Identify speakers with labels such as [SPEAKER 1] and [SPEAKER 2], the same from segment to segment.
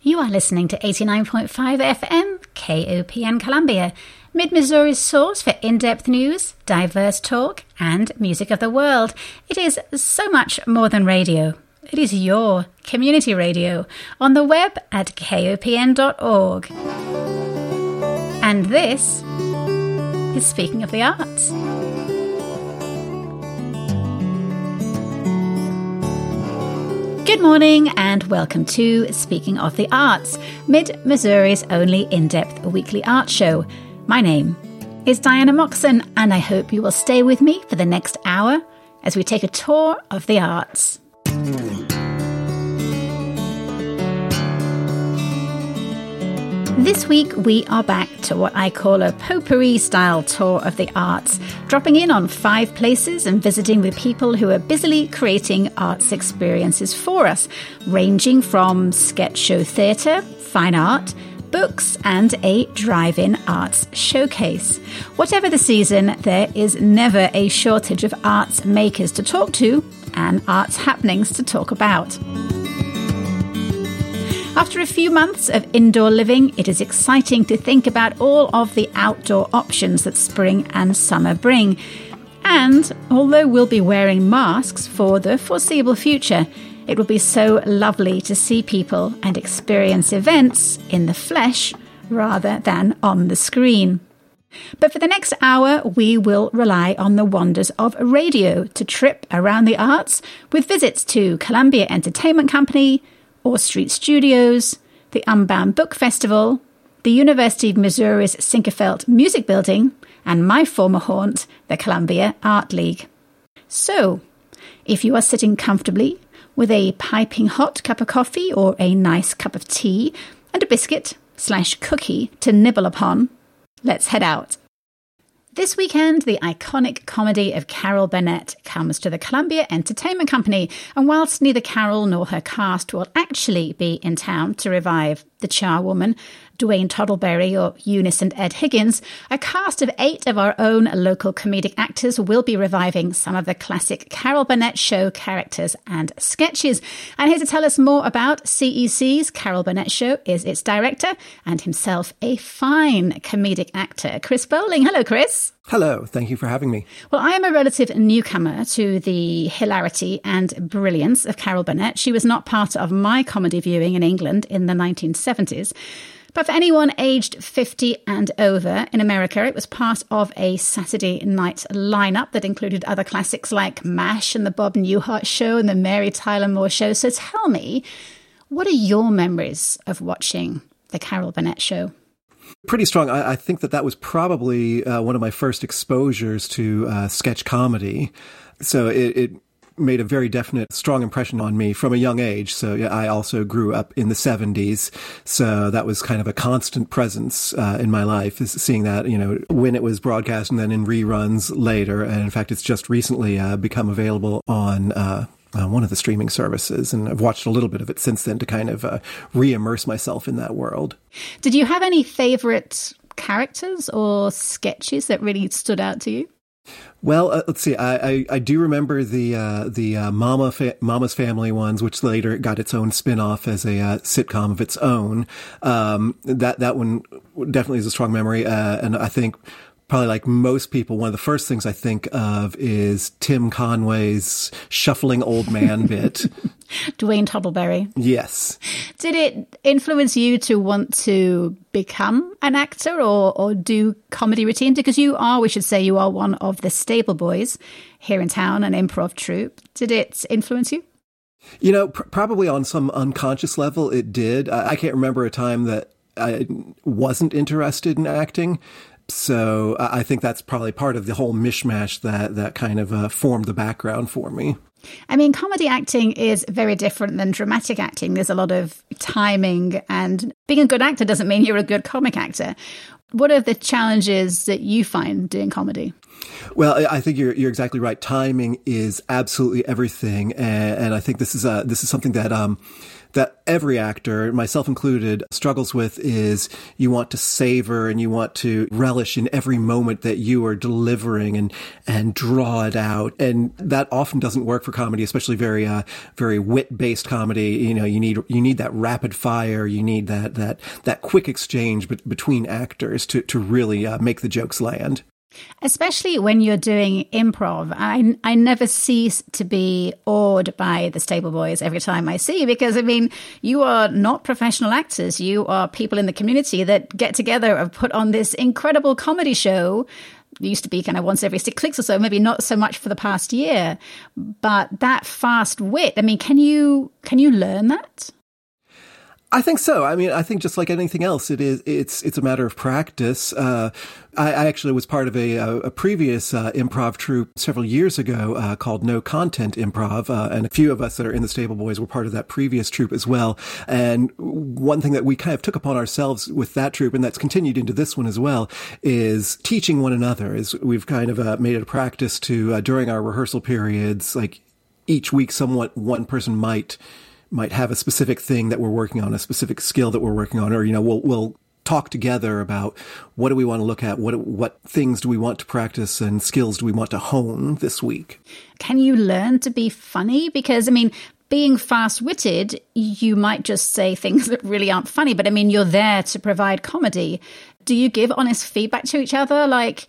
[SPEAKER 1] You are listening to 89.5 FM KOPN Columbia, Mid Missouri's source for in depth news, diverse talk, and music of the world. It is so much more than radio. It is your community radio on the web at kopn.org. And this is Speaking of the Arts. Good morning and welcome to Speaking of the Arts, Mid Missouri's only in depth weekly art show. My name is Diana Moxon, and I hope you will stay with me for the next hour as we take a tour of the arts. This week, we are back to what I call a potpourri style tour of the arts, dropping in on five places and visiting with people who are busily creating arts experiences for us, ranging from sketch show theatre, fine art, books, and a drive in arts showcase. Whatever the season, there is never a shortage of arts makers to talk to and arts happenings to talk about. After a few months of indoor living, it is exciting to think about all of the outdoor options that spring and summer bring. And although we'll be wearing masks for the foreseeable future, it will be so lovely to see people and experience events in the flesh rather than on the screen. But for the next hour, we will rely on the wonders of radio to trip around the arts with visits to Columbia Entertainment Company, Orr Street Studios, the Unbound Book Festival, the University of Missouri's Sinquefield Music Building, and my former haunt, the Columbia Art League. So, if you are sitting comfortably with a piping hot cup of coffee or a nice cup of tea and a biscuit slash cookie to nibble upon, let's head out. This weekend, the iconic comedy of Carol Burnett comes to the Columbia Entertainment Company, and whilst neither Carol nor her cast will actually be in town to revive The Charwoman, Duane Toddleberry or Eunice and Ed Higgins, a cast of eight of our own local comedic actors will be reviving some of the classic Carol Burnett show characters and sketches. And here to tell us more about CEC's Carol Burnett show is its director and himself a fine comedic actor, Chris Bowling. Hello, Chris.
[SPEAKER 2] Hello, thank you for having me.
[SPEAKER 1] Well, I am a relative newcomer to the hilarity and brilliance of Carol Burnett. She was not part of my comedy viewing in England in the 1970s. But for anyone aged 50 and over in America, it was part of a Saturday night lineup that included other classics like MASH and The Bob Newhart Show and The Mary Tyler Moore Show. So tell me, what are your memories of watching The Carol Burnett Show?
[SPEAKER 2] Pretty strong. I, I think that that was probably uh, one of my first exposures to uh, sketch comedy. So it, it made a very definite, strong impression on me from a young age. So yeah, I also grew up in the 70s. So that was kind of a constant presence uh, in my life is seeing that, you know, when it was broadcast and then in reruns later. And in fact, it's just recently uh, become available on, uh, uh, one of the streaming services, and I've watched a little bit of it since then to kind of uh, re-immerse myself in that world.
[SPEAKER 1] Did you have any favorite characters or sketches that really stood out to you?
[SPEAKER 2] Well, uh, let's see. I, I, I, do remember the uh, the uh, Mama fa- Mama's Family ones, which later got its own spin off as a uh, sitcom of its own. Um, that that one definitely is a strong memory, uh, and I think probably like most people, one of the first things I think of is Tim Conway's shuffling old man bit.
[SPEAKER 1] Duane Toddleberry.
[SPEAKER 2] Yes.
[SPEAKER 1] Did it influence you to want to become an actor or, or do comedy routine? Because you are, we should say, you are one of the stable boys here in town, an improv troupe. Did it influence you?
[SPEAKER 2] You know, pr- probably on some unconscious level, it did. I, I can't remember a time that I wasn't interested in acting. So I think that's probably part of the whole mishmash that that kind of uh, formed the background for me.
[SPEAKER 1] I mean, comedy acting is very different than dramatic acting. There's a lot of timing, and being a good actor doesn't mean you're a good comic actor. What are the challenges that you find doing comedy?
[SPEAKER 2] Well, I think you're you're exactly right. Timing is absolutely everything, and, and I think this is a this is something that um that every actor, myself included, struggles with is you want to savor and you want to relish in every moment that you are delivering and, and draw it out. And that often doesn't work for comedy, especially very uh, very wit based comedy, you know, you need you need that rapid fire, you need that that that quick exchange be- between actors to to really uh, make the jokes land.
[SPEAKER 1] Especially when you're doing improv, I, I never cease to be awed by the Stable Boys every time I see, because I mean, you are not professional actors. You are people in the community that get together and put on this incredible comedy show it used to be kind of once every six clicks or so, maybe not so much for the past year, but that fast wit. I mean, can you can you learn that?
[SPEAKER 2] I think so. I mean, I think just like anything else, it is it's it's a matter of practice. Uh, I, I, actually was part of a, a previous uh, improv troupe several years ago uh, called No Content Improv, uh, and a few of us that are in the Stable Boys were part of that previous troupe as well. And one thing that we kind of took upon ourselves with that troupe, and that's continued into this one as well, is teaching one another. Is we've kind of uh, made it a practice to uh, during our rehearsal periods, like each week, somewhat one person might might have a specific thing that we're working on, a specific skill that we're working on, or, you know, we'll, we'll talk together about what do we want to look at? What, what things do we want to practice and skills do we want to hone this week?
[SPEAKER 1] Can you learn to be funny? Because, I mean, being fast witted, you might just say things that really aren't funny, but I mean, you're there to provide comedy. Do you give honest feedback to each other? Like,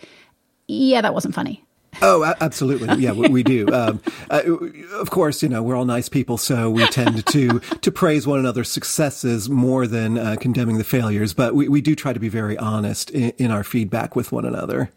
[SPEAKER 1] yeah, that wasn't funny.
[SPEAKER 2] Oh, absolutely. Yeah, we, we do. Um, uh, of course, you know, we're all nice people, so we tend to, to praise one another's successes more than uh, condemning the failures. But we, we do try to be very honest in, in our feedback with one another.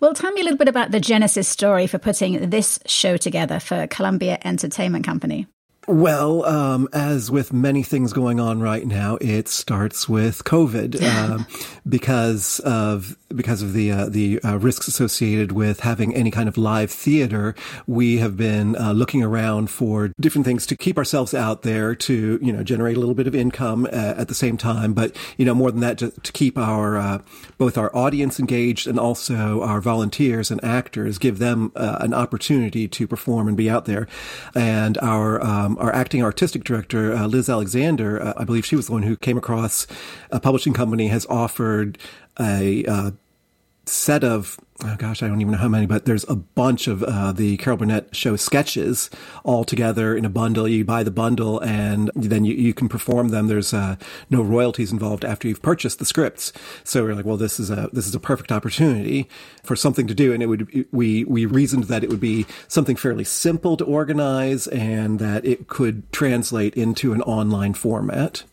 [SPEAKER 1] Well, tell me a little bit about the genesis story for putting this show together for Columbia Entertainment Company.
[SPEAKER 2] Well, um, as with many things going on right now, it starts with COVID um, because of because of the uh, the uh, risks associated with having any kind of live theater. We have been uh, looking around for different things to keep ourselves out there to you know generate a little bit of income uh, at the same time, but you know more than that to, to keep our uh, both our audience engaged and also our volunteers and actors give them uh, an opportunity to perform and be out there, and our um, our acting artistic director, Liz Alexander, I believe she was the one who came across a publishing company has offered a uh, set of oh gosh, I don't even know how many, but there's a bunch of uh, the Carol Burnett show sketches all together in a bundle. You buy the bundle and then you, you can perform them. There's uh, no royalties involved after you've purchased the scripts. So we're like, well, this is a this is a perfect opportunity for something to do, and it would we we reasoned that it would be something fairly simple to organize and that it could translate into an online format.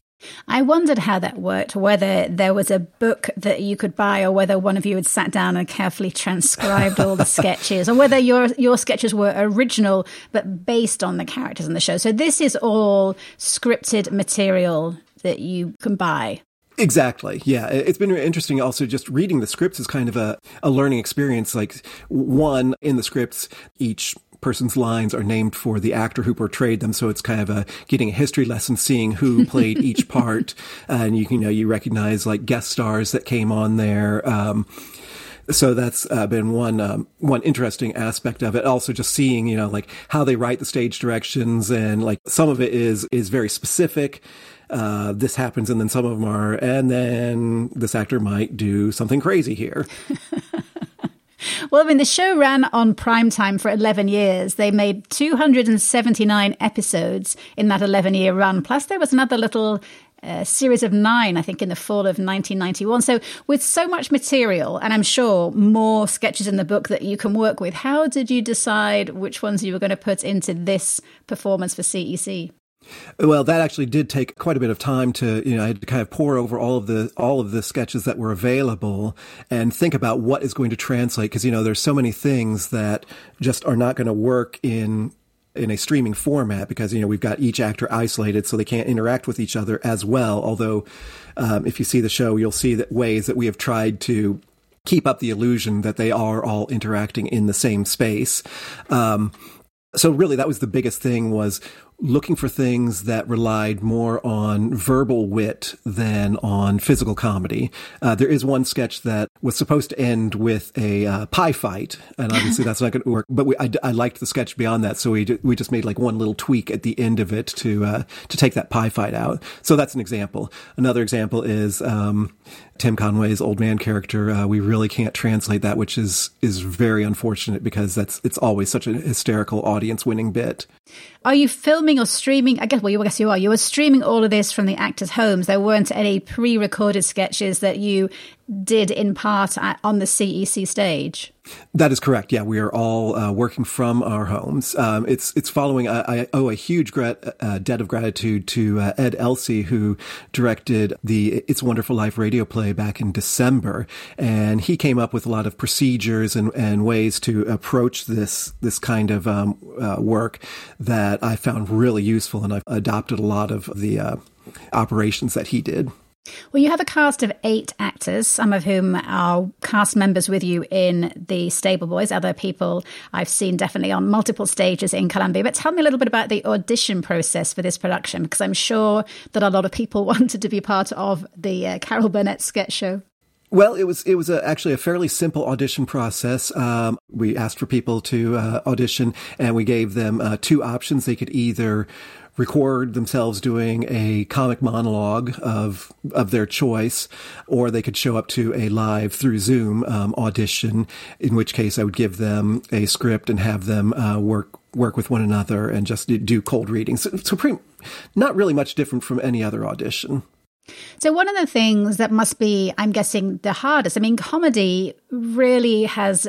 [SPEAKER 1] I wondered how that worked, whether there was a book that you could buy or whether one of you had sat down and carefully transcribed all the sketches or whether your your sketches were original but based on the characters in the show. So this is all scripted material that you can buy.
[SPEAKER 2] Exactly. Yeah. It's been interesting also just reading the scripts is kind of a, a learning experience. Like one in the scripts, each person's lines are named for the actor who portrayed them. So it's kind of a getting a history lesson, seeing who played each part. And you, you know, you recognize like guest stars that came on there. Um, so that's uh, been one um, one interesting aspect of it. Also, just seeing you know like how they write the stage directions and like some of it is is very specific. Uh, this happens, and then some of them are, and then this actor might do something crazy here.
[SPEAKER 1] Well, I mean, the show ran on prime time for 11 years. They made 279 episodes in that 11 year run. Plus, there was another little uh, series of nine, I think, in the fall of 1991. So, with so much material, and I'm sure more sketches in the book that you can work with, how did you decide which ones you were going to put into this performance for CEC?
[SPEAKER 2] Well, that actually did take quite a bit of time to, you know, I had to kind of pour over all of the, all of the sketches that were available and think about what is going to translate. Cause, you know, there's so many things that just are not going to work in, in a streaming format because, you know, we've got each actor isolated so they can't interact with each other as well. Although, um, if you see the show, you'll see that ways that we have tried to keep up the illusion that they are all interacting in the same space. Um, so really that was the biggest thing was looking for things that relied more on verbal wit than on physical comedy. Uh, there is one sketch that was supposed to end with a uh, pie fight, and obviously that's not going to work. But we, I, I, liked the sketch beyond that, so we we just made like one little tweak at the end of it to uh, to take that pie fight out. So that's an example. Another example is. Um, Tim Conway's old man character, uh, we really can't translate that, which is is very unfortunate because that's it's always such a hysterical audience winning bit.
[SPEAKER 1] Are you filming or streaming? I guess, well, I guess you are. You were streaming all of this from the actors' homes. There weren't any pre recorded sketches that you did in part on the CEC stage.
[SPEAKER 2] That is correct. Yeah, we are all uh, working from our homes. Um, it's it's following. I, I owe a huge uh, debt of gratitude to uh, Ed Elsey, who directed the "It's a Wonderful Life" radio play back in December, and he came up with a lot of procedures and, and ways to approach this this kind of um, uh, work that I found really useful, and I've adopted a lot of the uh, operations that he did.
[SPEAKER 1] Well, you have a cast of eight actors, some of whom are cast members with you in the Stable Boys, other people I've seen definitely on multiple stages in Columbia. But tell me a little bit about the audition process for this production, because I'm sure that a lot of people wanted to be part of the uh, Carol Burnett sketch show.
[SPEAKER 2] Well, it was it was a, actually a fairly simple audition process. Um, we asked for people to uh, audition, and we gave them uh, two options. They could either record themselves doing a comic monologue of of their choice, or they could show up to a live through Zoom um, audition. In which case, I would give them a script and have them uh, work work with one another and just do cold readings. So, so pretty, not really much different from any other audition.
[SPEAKER 1] So, one of the things that must be, I'm guessing, the hardest, I mean, comedy really has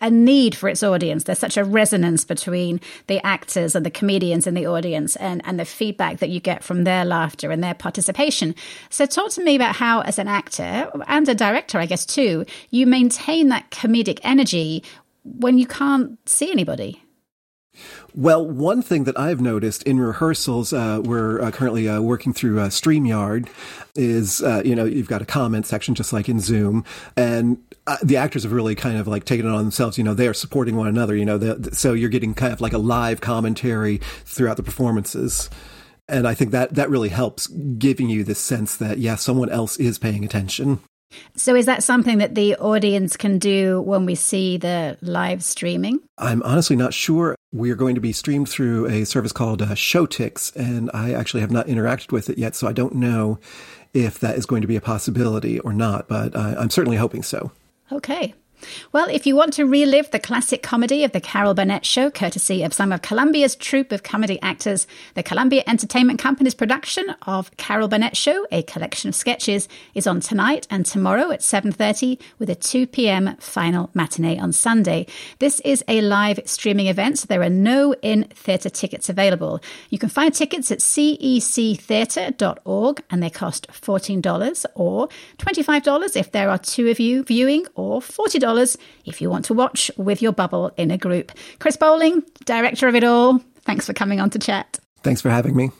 [SPEAKER 1] a need for its audience. There's such a resonance between the actors and the comedians in the audience and, and the feedback that you get from their laughter and their participation. So, talk to me about how, as an actor and a director, I guess, too, you maintain that comedic energy when you can't see anybody.
[SPEAKER 2] Well, one thing that I've noticed in rehearsals, uh, we're uh, currently uh, working through StreamYard, is, uh, you know, you've got a comment section just like in Zoom. And uh, the actors have really kind of like taken it on themselves. You know, they are supporting one another, you know, the, so you're getting kind of like a live commentary throughout the performances. And I think that that really helps giving you this sense that, yeah, someone else is paying attention.
[SPEAKER 1] So, is that something that the audience can do when we see the live streaming?
[SPEAKER 2] I'm honestly not sure. We're going to be streamed through a service called uh, Showtix, and I actually have not interacted with it yet, so I don't know if that is going to be a possibility or not, but uh, I'm certainly hoping so.
[SPEAKER 1] Okay. Well, if you want to relive the classic comedy of The Carol Burnett Show, courtesy of some of Columbia's troupe of comedy actors, the Columbia Entertainment Company's production of Carol Burnett Show, a collection of sketches, is on tonight and tomorrow at 7.30 with a 2 p.m. final matinee on Sunday. This is a live streaming event, so there are no in-theatre tickets available. You can find tickets at cectheatre.org and they cost $14 or $25 if there are two of you viewing or $40 if you want to watch with your bubble in a group. Chris Bowling, director of it all, thanks for coming on to chat.
[SPEAKER 2] Thanks for having me.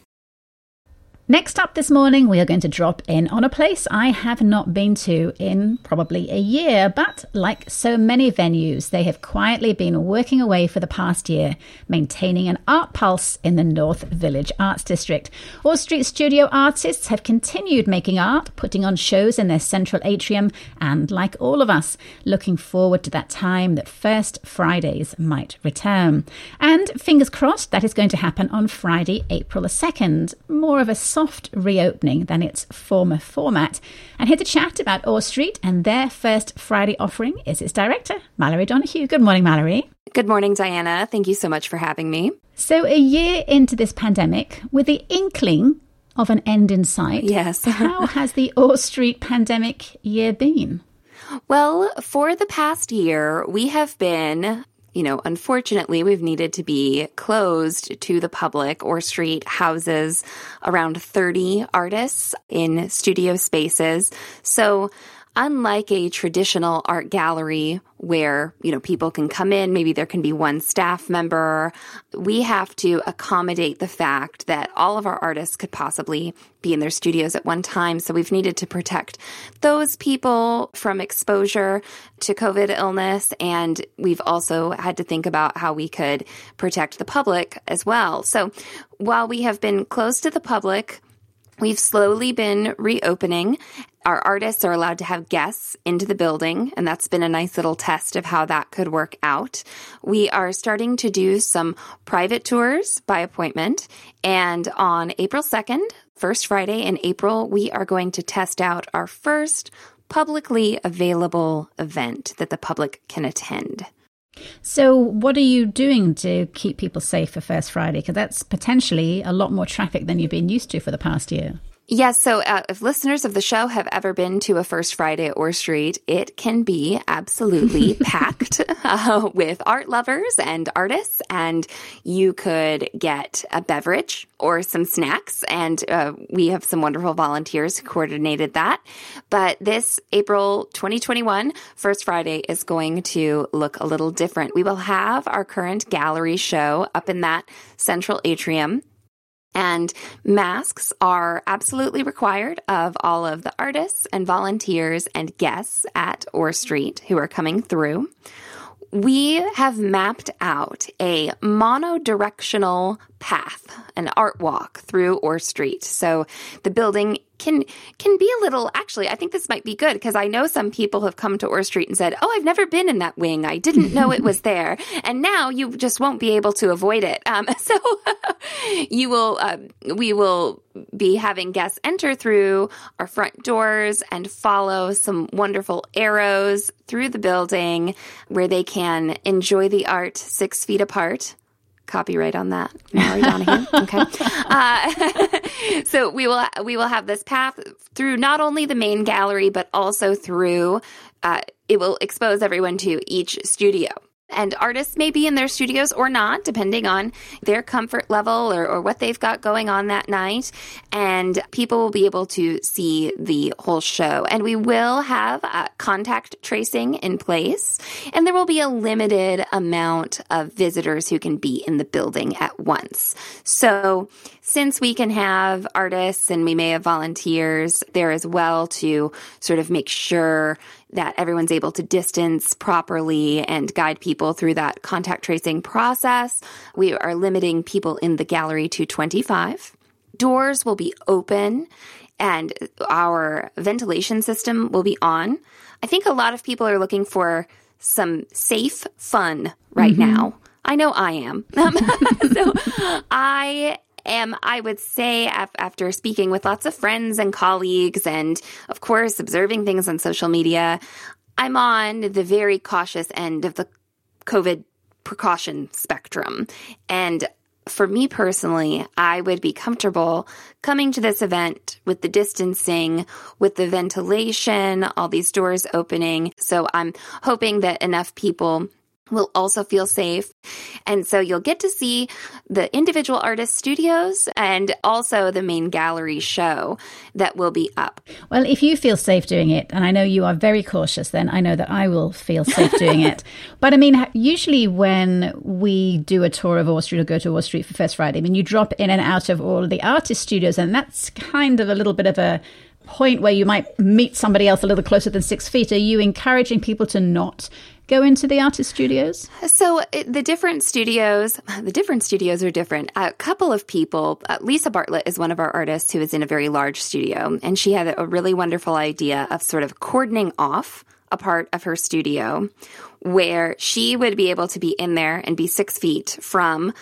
[SPEAKER 1] Next up this morning, we are going to drop in on a place I have not been to in probably a year, but like so many venues, they have quietly been working away for the past year, maintaining an art pulse in the North Village Arts District. Orr Street Studio artists have continued making art, putting on shows in their central atrium, and like all of us, looking forward to that time that First Fridays might return. And fingers crossed that is going to happen on Friday, April the 2nd. More of a soft reopening than its former format. And here to chat about Orr Street and their first Friday offering is its director, Mallory Donohue. Good morning, Mallory.
[SPEAKER 3] Good morning, Diana. Thank you so much for having me.
[SPEAKER 1] So, a year into this pandemic, with the inkling of an end in sight,
[SPEAKER 3] yes.
[SPEAKER 1] how has the Orr Street pandemic year been?
[SPEAKER 3] Well, for the past year, we have been you know, unfortunately, we've needed to be closed to the public. Orr Street houses around 30 artists in studio spaces. So unlike a traditional art gallery where, you know, people can come in, maybe there can be one staff member, we have to accommodate the fact that all of our artists could possibly be in their studios at one time. So we've needed to protect those people from exposure to COVID illness. And we've also had to think about how we could protect the public as well. So while we have been closed to the public, We've slowly been reopening. Our artists are allowed to have guests into the building, and that's been a nice little test of how that could work out. We are starting to do some private tours by appointment, and on April 2nd, first Friday in April, we are going to test out our first publicly available event that the public can attend.
[SPEAKER 1] So, what are you doing to keep people safe for First Friday? Because that's potentially a lot more traffic than you've been used to for the past year.
[SPEAKER 3] Yes. So, uh, if listeners of the show have ever been to a First Friday at Orr Street, it can be absolutely packed uh, with art lovers and artists. And you could get a beverage or some snacks. And uh, we have some wonderful volunteers who coordinated that. But this April 2021 First Friday is going to look a little different. We will have our current gallery show up in that central atrium and masks are absolutely required of all of the artists and volunteers and guests at Orr Street who are coming through. We have mapped out a monodirectional path, an art walk through Orr Street. So the building can can be a little actually I think this might be good because I know some people have come to Orr Street and said, "Oh, I've never been in that wing. I didn't know it was there." And now you just won't be able to avoid it. Um, so you will uh, we will be having guests enter through our front doors and follow some wonderful arrows through the building where they can enjoy the art 6 feet apart copyright on that, Mallory Donohue. Okay. Uh, so we will we will have this path through not only the main gallery but also through. Uh, it will expose everyone to each studio. And artists may be in their studios or not, depending on their comfort level or, or, what they've got going on that night. And people will be able to see the whole show. And we will have uh, contact tracing in place. And there will be a limited amount of visitors who can be in the building at once. So since we can have artists and we may have volunteers there as well to sort of make sure that everyone's able to distance properly and guide people through that contact tracing process. We are limiting people in the gallery to 25. Doors will be open and our ventilation system will be on. I think a lot of people are looking for some safe fun right mm-hmm. now. I know I am. so I am, I would say, after speaking with lots of friends and colleagues, and of course, observing things on social media, I'm on the very cautious end of the COVID precaution spectrum. And for me personally, I would be comfortable coming to this event with the distancing, with the ventilation, all these doors opening. So I'm hoping that enough people will also feel safe. And so you'll get to see the individual artist studios and also the main gallery show that will be up.
[SPEAKER 1] Well, if you feel safe doing it, and I know you are very cautious, then I know that I will feel safe doing it. But I mean, usually when we do a tour of Orr Street or go to Orr Street for First Friday, I mean, you drop in and out of all of the artist studios, and that's kind of a little bit of a point where you might meet somebody else a little closer than six feet. Are you encouraging people to not go into the artist studios?
[SPEAKER 3] So the different studios, the different studios are different. A couple of people, uh, Lisa Bartlett is one of our artists who is in a very large studio, and she had a really wonderful idea of sort of cordoning off a part of her studio where she would be able to be in there and be six feet from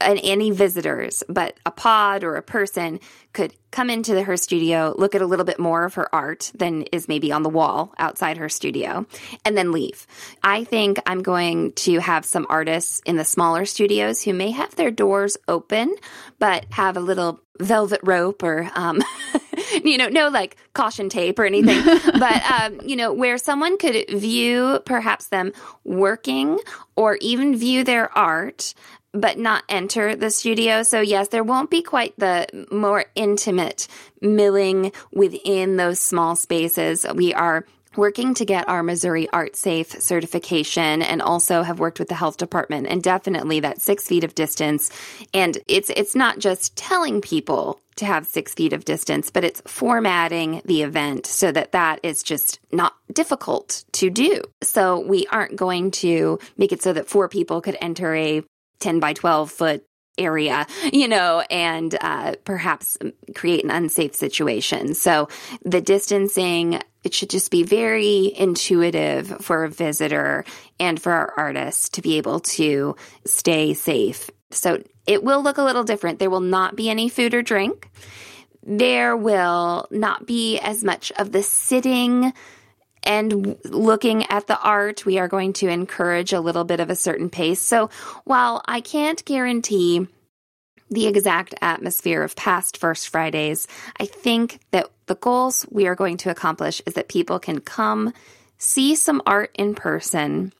[SPEAKER 3] an, any visitors, but a pod or a person could come into the, her studio, look at a little bit more of her art than is maybe on the wall outside her studio, and then leave. I think I'm going to have some artists in the smaller studios who may have their doors open, but have a little velvet rope or, um, you know, no like caution tape or anything, but, um, you know, where someone could view perhaps them working or even view their art but not enter the studio. So, yes, there won't be quite the more intimate milling within those small spaces. We are working to get our Missouri Art Safe certification and also have worked with the health department and definitely that six feet of distance. And it's, it's not just telling people to have six feet of distance, but it's formatting the event so that that is just not difficult to do. So we aren't going to make it so that four people could enter a 10 by 12 foot area, you know, and uh, perhaps create an unsafe situation. So the distancing, it should just be very intuitive for a visitor and for our artists to be able to stay safe. So it will look a little different. There will not be any food or drink. There will not be as much of the sitting and looking at the art, we are going to encourage a little bit of a certain pace. So while I can't guarantee the exact atmosphere of past First Fridays, I think that the goals we are going to accomplish is that people can come see some art in person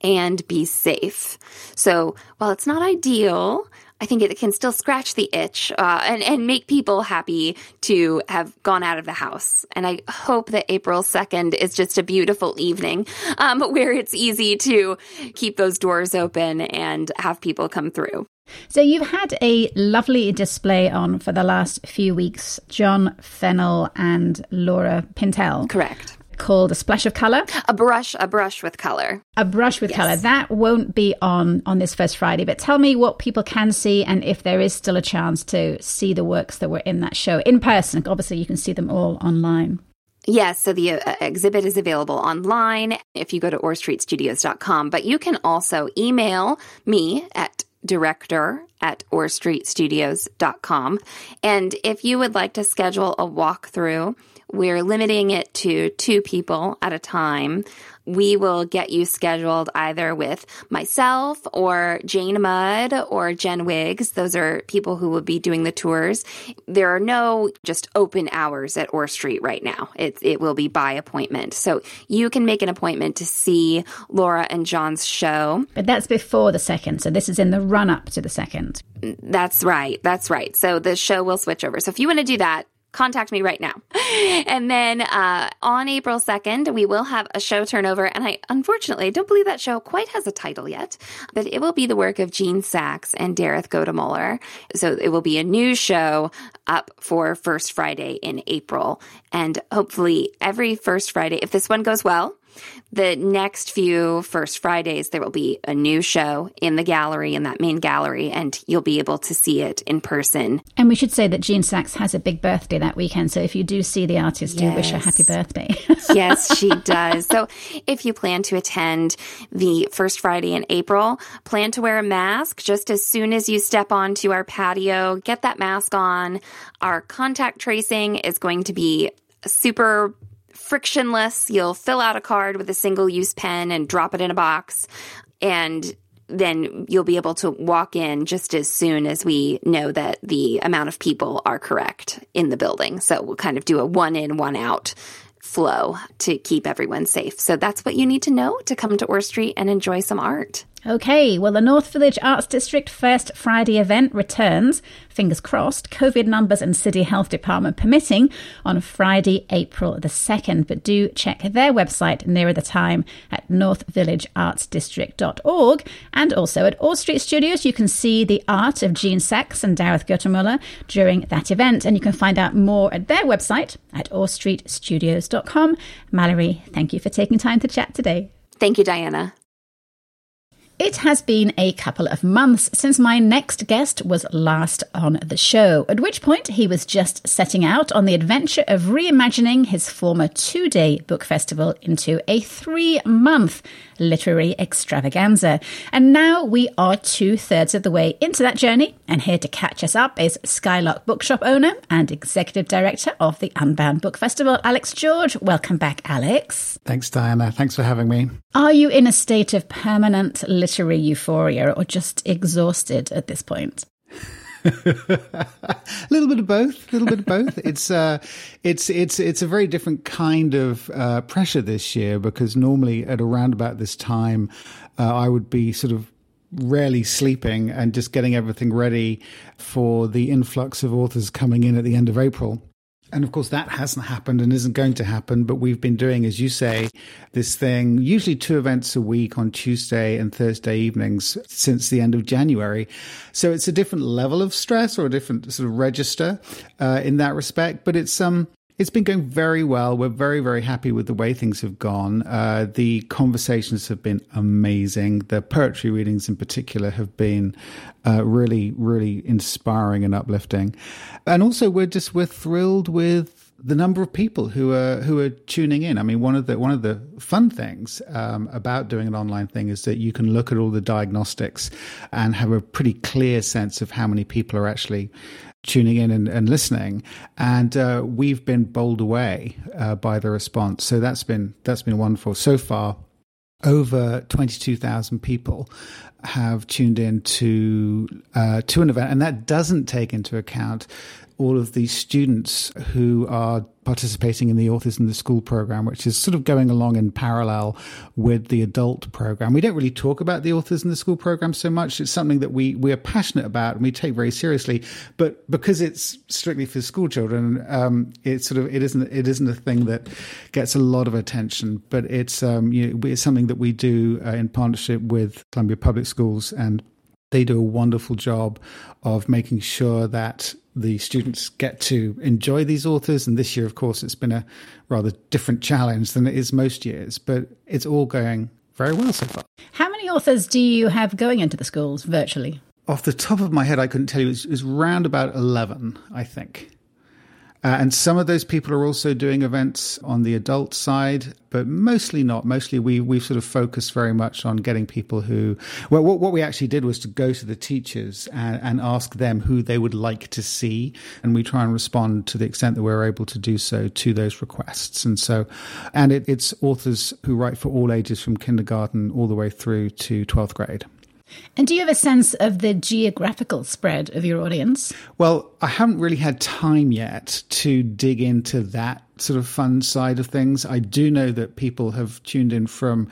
[SPEAKER 3] and be safe. So while it's not ideal, I think it can still scratch the itch uh, and, and make people happy to have gone out of the house. And I hope that April 2nd is just a beautiful evening um, where it's easy to keep those doors open and have people come through.
[SPEAKER 1] So you've had a lovely display on for the last few weeks, John Fennell and Laura Pintel.
[SPEAKER 3] Correct
[SPEAKER 1] called a splash of color
[SPEAKER 3] a brush a brush with color
[SPEAKER 1] a brush with yes. color that won't be on on this first friday but tell me what people can see and if there is still a chance to see the works that were in that show in person. Obviously you can see them all online.
[SPEAKER 3] Yes, so the uh, exhibit is available online if you go to orrstreetstudios.com, but you can also email me at director at orrstreetstudios.com. And if you would like to schedule a walkthrough, we're limiting it to two people at a time. We will get you scheduled either with myself or Jane Mudd or Jen Wiggs. Those are people who will be doing the tours. There are no just open hours at Orr Street right now. It, it will be by appointment. So you can make an appointment to see Laura and John's show.
[SPEAKER 1] But that's before the second. So this is in the run up to the second.
[SPEAKER 3] That's right. That's right. So the show will switch over. So if you want to do that, contact me right now. And then uh, on April 2nd, we will have a show turnover. And I unfortunately don't believe that show quite has a title yet, but it will be the work of Gene Sachs and Dareth Godemuller. So it will be a new show up for First Friday in April. And hopefully every First Friday, if this one goes well, the next few First Fridays, there will be a new show in the gallery, in that main gallery, and you'll be able to see it in person.
[SPEAKER 1] And we should say that Jean Sachs has a big birthday that weekend. So if you do see the artist, yes. do wish her happy birthday.
[SPEAKER 3] yes, she does. So if you plan to attend the first Friday in April, plan to wear a mask just as soon as you step onto our patio. Get that mask on. Our contact tracing is going to be super frictionless. You'll fill out a card with a single use pen and drop it in a box. And then you'll be able to walk in just as soon as we know that the amount of people are correct in the building. So we'll kind of do a one in, one out flow to keep everyone safe. So that's what you need to know to come to Orr Street and enjoy some art.
[SPEAKER 1] Okay, well, the North Village Arts District First Friday event returns, fingers crossed, COVID numbers and City Health Department permitting, on Friday, April the 2nd. But do check their website nearer the time at northvillageartsdistrict.org. And also at Orr Street Studios, you can see the art of Gene Saks and Dareth Godemuller during that event. And you can find out more at their website at orrstreetstudios.com. Mallory, thank you for taking time to chat today.
[SPEAKER 3] Thank you, Diana.
[SPEAKER 1] It has been a couple of months since my next guest was last on the show, at which point he was just setting out on the adventure of reimagining his former two day book festival into a three month literary extravaganza. And now we are two thirds of the way into that journey, and here to catch us up is Skylark Bookshop owner and executive director of the Unbound Book Festival, Alex George. Welcome back, Alex.
[SPEAKER 4] Thanks, Diana. Thanks for having me.
[SPEAKER 1] Are you in a state of permanent literary euphoria or just exhausted at this point?
[SPEAKER 4] a little bit of both. A little bit of both. it's uh, it's it's it's a very different kind of uh, pressure this year because normally at around about this time, uh, I would be sort of rarely sleeping and just getting everything ready for the influx of authors coming in at the end of April. And of course, that hasn't happened and isn't going to happen. But we've been doing, as you say, this thing, usually two events a week on Tuesday and Thursday evenings since the end of January. So it's a different level of stress or a different sort of register uh, in that respect. But it's, um, it's been going very well. We're very, very happy with the way things have gone. Uh, the conversations have been amazing. The poetry readings, in particular, have been uh, really, really inspiring and uplifting. And also, we're just we're thrilled with the number of people who are who are tuning in. I mean, one of the one of the fun things um, about doing an online thing is that you can look at all the diagnostics and have a pretty clear sense of how many people are actually tuning in and, and listening, and uh, we've been bowled away uh, by the response. So that's been that's been wonderful so far. Over twenty two thousand people have tuned in to uh, to an event, and that doesn't take into account all of the students who are participating in the Authors in the School program, which is sort of going along in parallel with the adult program. We don't really talk about the Authors in the School program so much. It's something that we, we are passionate about and we take very seriously. But because it's strictly for school children, um, it's sort of it isn't it isn't a thing that gets a lot of attention. But it's um, you know, it's something that we do uh, in partnership with Columbia Public Schools and they do a wonderful job of making sure that the students get to enjoy these authors. And this year, of course, it's been a rather different challenge than it is most years, but it's all going very well so far.
[SPEAKER 1] How many authors do you have going into the schools virtually?
[SPEAKER 4] Off the top of my head, I couldn't tell you. It's, it's round about 11, I think. Uh, and some of those people are also doing events on the adult side, but mostly not. Mostly we, we've sort of focused very much on getting people who, well, what, what we actually did was to go to the teachers and, and ask them who they would like to see. And we try and respond to the extent that we're able to do so to those requests. And so, and it, it's authors who write for all ages from kindergarten all the way through to 12th grade.
[SPEAKER 1] And do you have a sense of the geographical spread of your audience?
[SPEAKER 4] Well, I haven't really had time yet to dig into that sort of fun side of things. I do know that people have tuned in from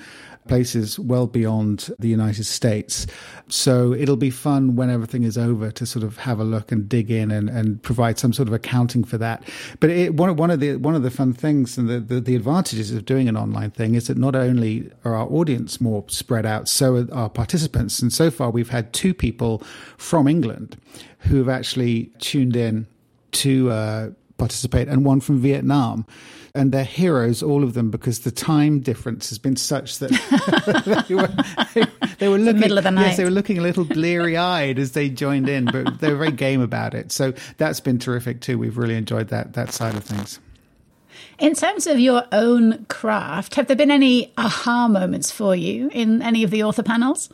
[SPEAKER 4] places well beyond the United States. So it'll be fun when everything is over to sort of have a look and dig in and, and provide some sort of accounting for that. But it, one, one of the one of the fun things and the, the, the, advantages of doing an online thing is that not only are our audience more spread out, so are our participants. And so far, we've had two people from England who have actually tuned in to uh, participate, and one from Vietnam and they're heroes, all of them, because the time difference has been such that they, were, they, they, were, looking.
[SPEAKER 1] The middle of the night.
[SPEAKER 4] Yes, they were looking a little bleary eyed as they joined in, but they were very game about it. So that's been terrific too. We've really enjoyed that that side of things.
[SPEAKER 1] In terms of your own craft, have there been any aha moments for you in any of the author panels?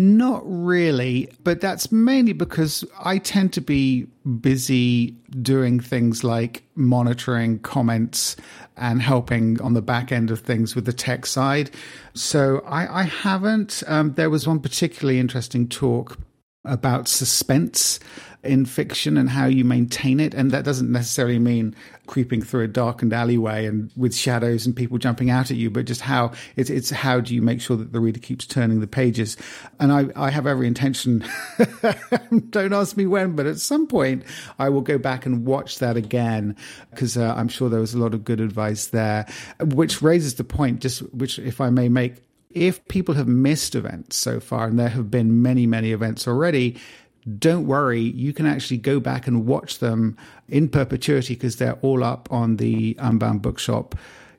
[SPEAKER 4] Not really, but that's mainly because I tend to be busy doing things like monitoring comments and helping on the back end of things with the tech side. So I, I haven't. Um, there was one particularly interesting talk about suspense in fiction and how you maintain it. And that doesn't necessarily mean creeping through a darkened alleyway and with shadows and people jumping out at you, but just how it's, it's how do you make sure that the reader keeps turning the pages? And I, I have every intention, don't ask me when, but at some point I will go back and watch that again because uh, I'm sure there was a lot of good advice there, which raises the point, just which, if I may make, if people have missed events so far, and there have been many, many events already, don't worry, you can actually go back and watch them in perpetuity because they're all up on the Unbound Bookshop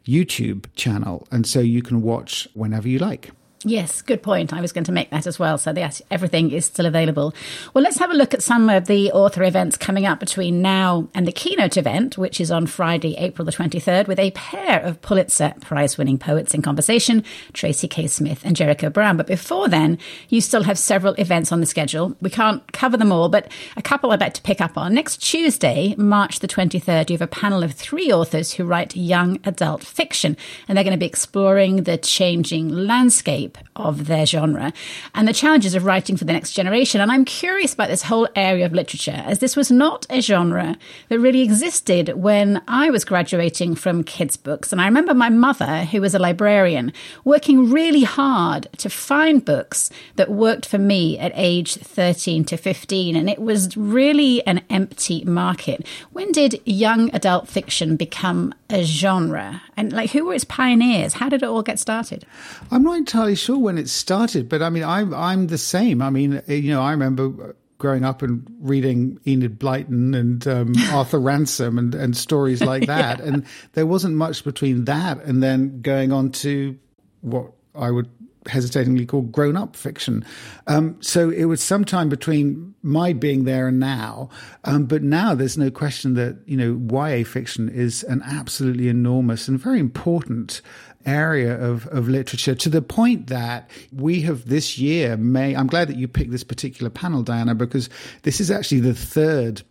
[SPEAKER 4] YouTube channel. And so you can watch whenever you like.
[SPEAKER 1] Yes, good point. I was going to make that as well. So yes, everything is still available. Well, let's have a look at some of the author events coming up between now and the keynote event, which is on Friday, April the 23rd, with a pair of Pulitzer Prize winning poets in conversation, Tracy K. Smith and Jericho Brown. But before then, you still have several events on the schedule. We can't cover them all, but a couple I'd like to pick up on. Next Tuesday, March the 23rd, you have a panel of three authors who write young adult fiction, and they're going to be exploring the changing landscape of their genre and the challenges of writing for the next generation. And I'm curious about this whole area of literature, as this was not a genre that really existed when I was graduating from kids' books. And I remember my mother, who was a librarian, working really hard to find books that worked for me at age 13 to 15. And it was really an empty market. When did young adult fiction become a genre? And like, who were its pioneers? How did it all get started?
[SPEAKER 4] I'm not entirely sure when it started, but I mean, I'm I'm the same. I mean, you know, I remember growing up and reading Enid Blyton and um, Arthur Ransome and, and stories like that, yeah. and there wasn't much between that and then going on to what I would hesitatingly call grown up fiction. Um, so it was sometime between my being there and now. Um, but now there's no question that, you know, YA fiction is an absolutely enormous and very important area of, of literature to the point that we have this year may I'm glad that you picked this particular panel, Diana, because this is actually the third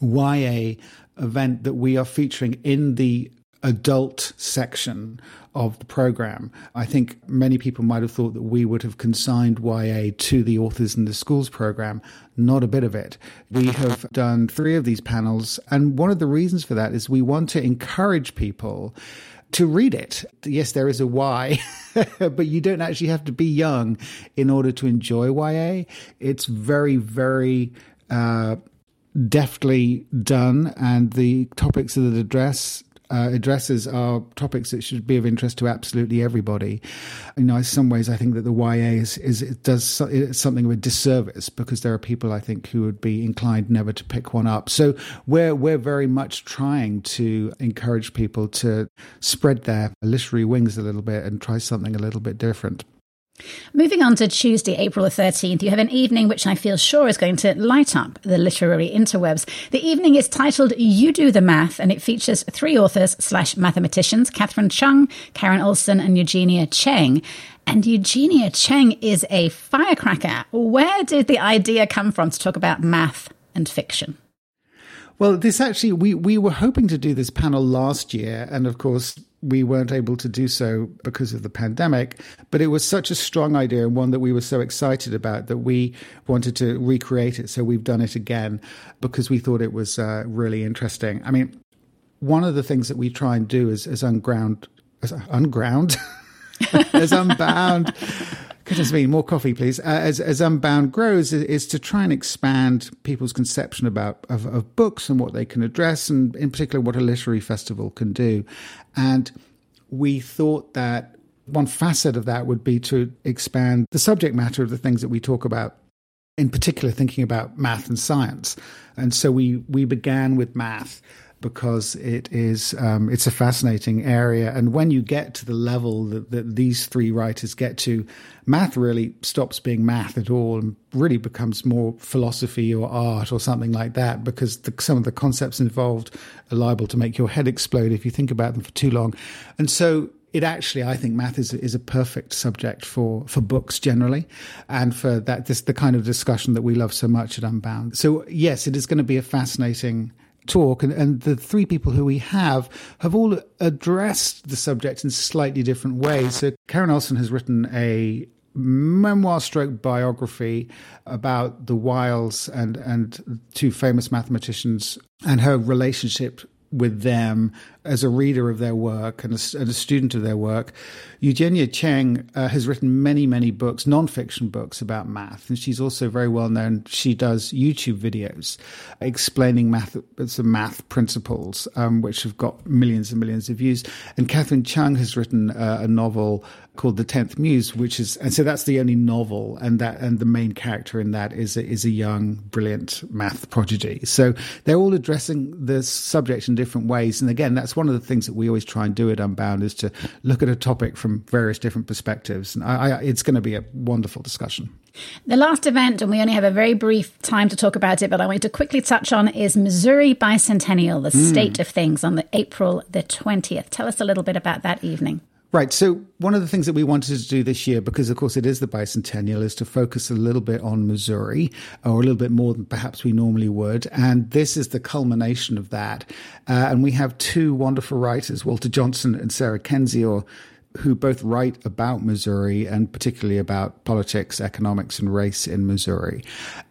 [SPEAKER 4] YA event that we are featuring in the adult section of the program. I think many people might have thought that we would have consigned YA to the Authors in the Schools program. Not a bit of it. We have done three of these panels, and one of the reasons for that is we want to encourage people to read it. Yes, there is a why, but you don't actually have to be young in order to enjoy YA. It's very, very uh, deftly done, and the topics that it address uh, addresses are topics that should be of interest to absolutely everybody. You know, in some ways, I think that the YA is, is it does something of a disservice because there are people I think who would be inclined never to pick one up. So we're we're very much trying to encourage people to spread their literary wings a little bit and try something a little bit different.
[SPEAKER 1] Moving on to Tuesday, April the 13th, you have an evening which I feel sure is going to light up the literary interwebs. The evening is titled You Do the Math, and it features three authors slash mathematicians, Catherine Chung, Karen Olsson, and Eugenia Cheng. And Eugenia Cheng is a firecracker. Where did the idea come from to talk about math and fiction?
[SPEAKER 4] Well, this actually, we, we were hoping to do this panel last year, and of course, we weren't able to do so because of the pandemic, but it was such a strong idea and one that we were so excited about that we wanted to recreate it. So we've done it again because we thought it was uh, really interesting. I mean, one of the things that we try and do is as unground, as unground, as unbound Goodness me, more coffee, please. Uh, as, as Unbound grows, is, is, to try and expand people's conception about of, of, books and what they can address, and in particular, what a literary festival can do. And we thought that one facet of that would be to expand the subject matter of the things that we talk about. In particular, thinking about math and science, and so we we began with math because it is um, it's a fascinating area. And when you get to the level that, that, these three writers get to, math really stops being math at all and really becomes more philosophy or art or something like that. Because the, some of the concepts involved are liable to make your head explode if you think about them for too long. And so it actually, I think, math is is a perfect subject for for books generally, and for that this the kind of discussion that we love so much at Unbound. So yes, it is going to be a fascinating talk, and, and the three people who we have have all addressed the subject in slightly different ways. So Karen Olsson has written a memoir stroke biography about the Weils and and two famous mathematicians and her relationship with them as a reader of their work and a, and a student of their work. Eugenia Cheng uh, has written many, many books, nonfiction books about math, and she's also very well known. She does YouTube videos explaining math, some math principles, um, which have got millions and millions of views. And Catherine Chung has written uh, a novel called The Tenth Muse, which is, and so that's the only novel, and that and the main character in that is a, is a young, brilliant math prodigy. So they're all addressing the subject in different ways, and again, that's one of the things that we always try and do at Unbound is to look at a topic from various different perspectives. And I, I, it's going to be a wonderful discussion.
[SPEAKER 1] The last event, and we only have a very brief time to talk about it, but I want to quickly touch on is Missouri Bicentennial, the mm. state of things on the April the 20th. Tell us a little bit about that evening.
[SPEAKER 4] Right. So one of the things that we wanted to do this year, because of course it is the bicentennial, is to focus a little bit on Missouri, or a little bit more than perhaps we normally would. And this is the culmination of that. Uh, and we have two wonderful writers, Walter Johnson and Sarah Kendzior, who both write about Missouri and particularly about politics, economics, and race in Missouri.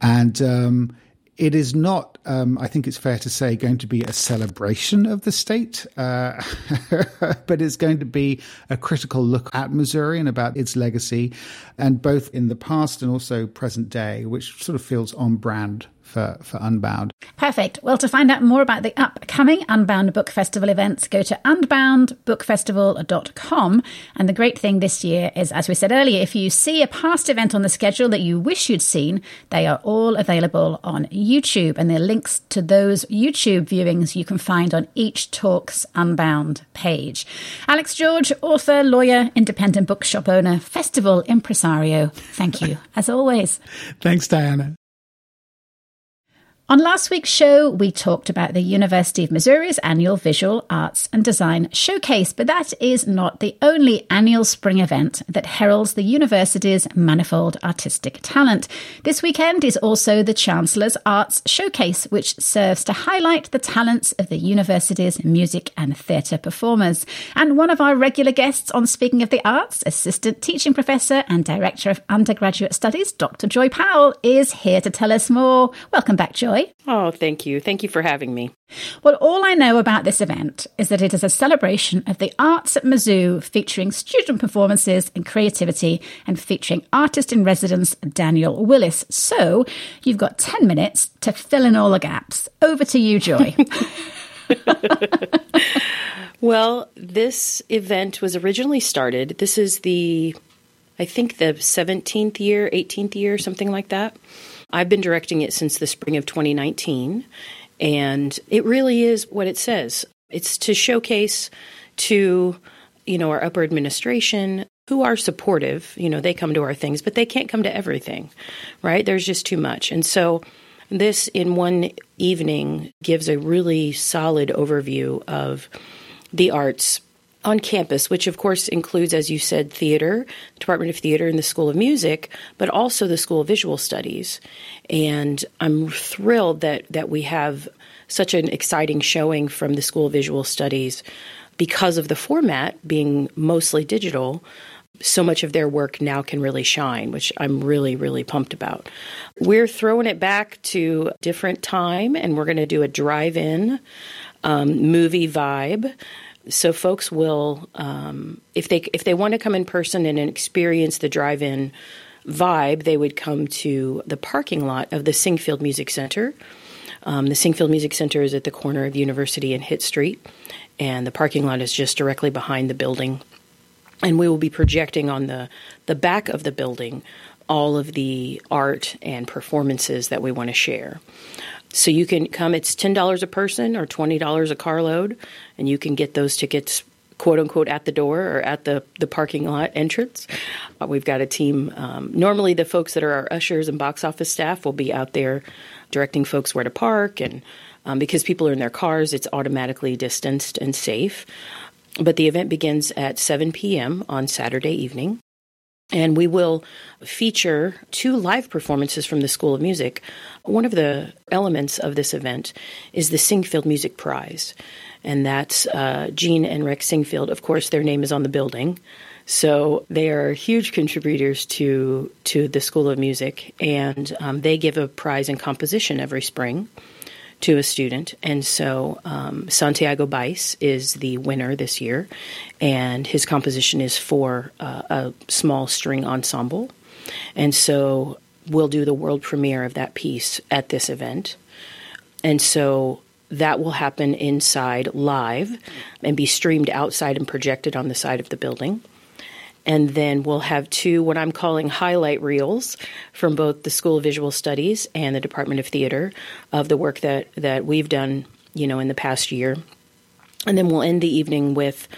[SPEAKER 4] And um, it is not, um, I think it's fair to say, going to be a celebration of the state, uh, but it's going to be a critical look at Missouri and about its legacy, and both in the past and also present day, which sort of feels on brand for, for Unbound.
[SPEAKER 1] Perfect. Well, to find out more about the upcoming Unbound Book Festival events, go to unboundbookfestival.com. And the great thing this year is, as we said earlier, if you see a past event on the schedule that you wish you'd seen, they are all available on YouTube. And the links to those YouTube viewings you can find on each Talks Unbound page. Alex George, author, lawyer, independent bookshop owner, festival impresario, thank you, as always.
[SPEAKER 4] Thanks, Diana.
[SPEAKER 1] On last week's show, we talked about the University of Missouri's annual Visual Arts and Design Showcase, but that is not the only annual spring event that heralds the university's manifold artistic talent. This weekend is also the Chancellor's Arts Showcase, which serves to highlight the talents of the university's music and theatre performers. And one of our regular guests on Speaking of the Arts, Assistant Teaching Professor and Director of Undergraduate Studies, Dr. Joy Powell, is here to tell us more. Welcome back, Joy.
[SPEAKER 5] Oh, thank you. Thank you for having me.
[SPEAKER 1] Well, all I know about this event is that it is a celebration of the arts at Mizzou, featuring student performances and creativity and featuring artist in residence Daniel Willis. So you've got 10 minutes to fill in all the gaps. Over to you, Joy.
[SPEAKER 5] well, this event was originally started. This is the, I think, the 17th year, 18th year, something like that. I've been directing it since the spring of 2019, and it really is what it says. It's to showcase to, you know, our upper administration who are supportive. You know, they come to our things, but they can't come to everything, right? There's just too much. And so this in one evening gives a really solid overview of the arts on campus, which of course includes, as you said, theater, Department of Theater, and the School of Music, but also the School of Visual Studies. And I'm thrilled that that we have such an exciting showing from the School of Visual Studies because of the format being mostly digital. So much of their work now can really shine, which I'm really, really pumped about. We're throwing it back to different time, and we're going to do a drive-in um, movie vibe so folks will, um, if they if they want to come in person and experience the drive-in vibe, they would come to the parking lot of the Sinquefield Music Center. Um, the Sinquefield Music Center is at the corner of University and Hitt Street, and the parking lot is just directly behind the building. And we will be projecting on the the back of the building all of the art and performances that we want to share. So you can come, it's $10 a person or $20 a carload, and you can get those tickets quote unquote at the door or at the, the parking lot entrance. Uh, we've got a team. Um, normally, the folks that are our ushers and box office staff will be out there directing folks where to park. And um, because people are in their cars, it's automatically distanced and safe. But the event begins at 7 p.m. on Saturday evening. And we will feature two live performances from the School of Music. One of the elements of this event is the Sinquefield Music Prize. And that's uh, Jeanne and Rex Sinquefield. Of course, their name is on the building. So they are huge contributors to to the School of Music, and um, they give a prize in composition every spring to a student. And so um, Santiago Bice is the winner this year, and his composition is for uh, a small string ensemble. And so we'll do the world premiere of that piece at this event. And so that will happen inside live and be streamed outside and projected on the side of the building and then we'll have two what I'm calling highlight reels from both the School of Visual Studies and the Department of Theater of the work that that we've done, you know, in the past year. And then we'll end the evening with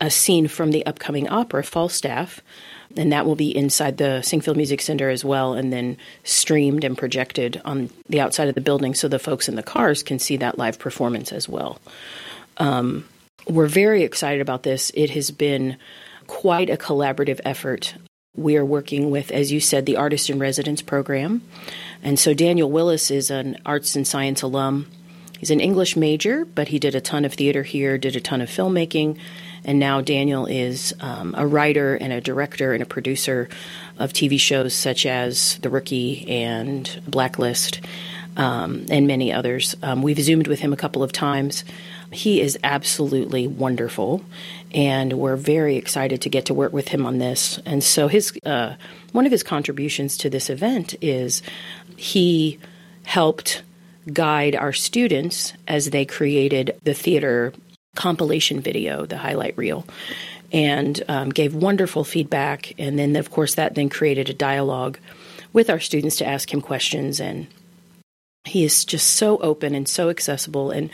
[SPEAKER 5] a scene from the upcoming opera Falstaff, and that will be inside the Sinquefield Music Center as well, and then streamed and projected on the outside of the building so the folks in the cars can see that live performance as well. Um, we're very excited about this. It has been quite a collaborative effort. We are working with, as you said, the Artist in Residence program. And so Daniel Willis is an arts and science alum. He's an English major, but he did a ton of theater here, did a ton of filmmaking, and now Daniel is um, a writer and a director and a producer of TV shows such as The Rookie and Blacklist um, and many others. Um, we've Zoomed with him a couple of times. He is absolutely wonderful, and we're very excited to get to work with him on this. And so, his uh, one of his contributions to this event is he helped guide our students as they created the theater compilation video, the highlight reel, and um, gave wonderful feedback. And then, of course, that then created a dialogue with our students to ask him questions and he is just so open and so accessible and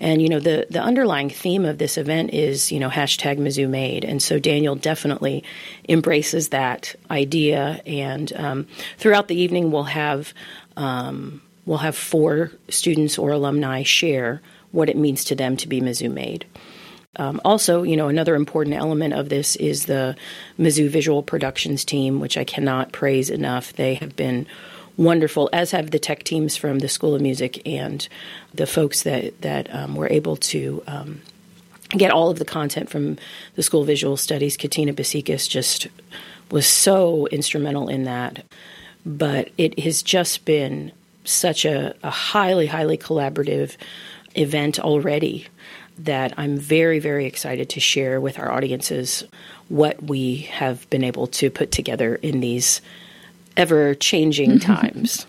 [SPEAKER 5] and you know the the underlying theme of this event is you know hashtag Mizzou made and so Daniel definitely embraces that idea and um, throughout the evening we'll have um, we'll have four students or alumni share what it means to them to be Mizzou made. Um, also, you know, another important element of this is the Mizzou Visual Productions team, which I cannot praise enough. They have been wonderful, as have the tech teams from the School of Music and the folks that that um, were able to um, get all of the content from the School of Visual Studies. Katina Basikas just was so instrumental in that. But it has just been such a, a highly, highly collaborative event already that I'm very, very excited to share with our audiences what we have been able to put together in these ever changing times.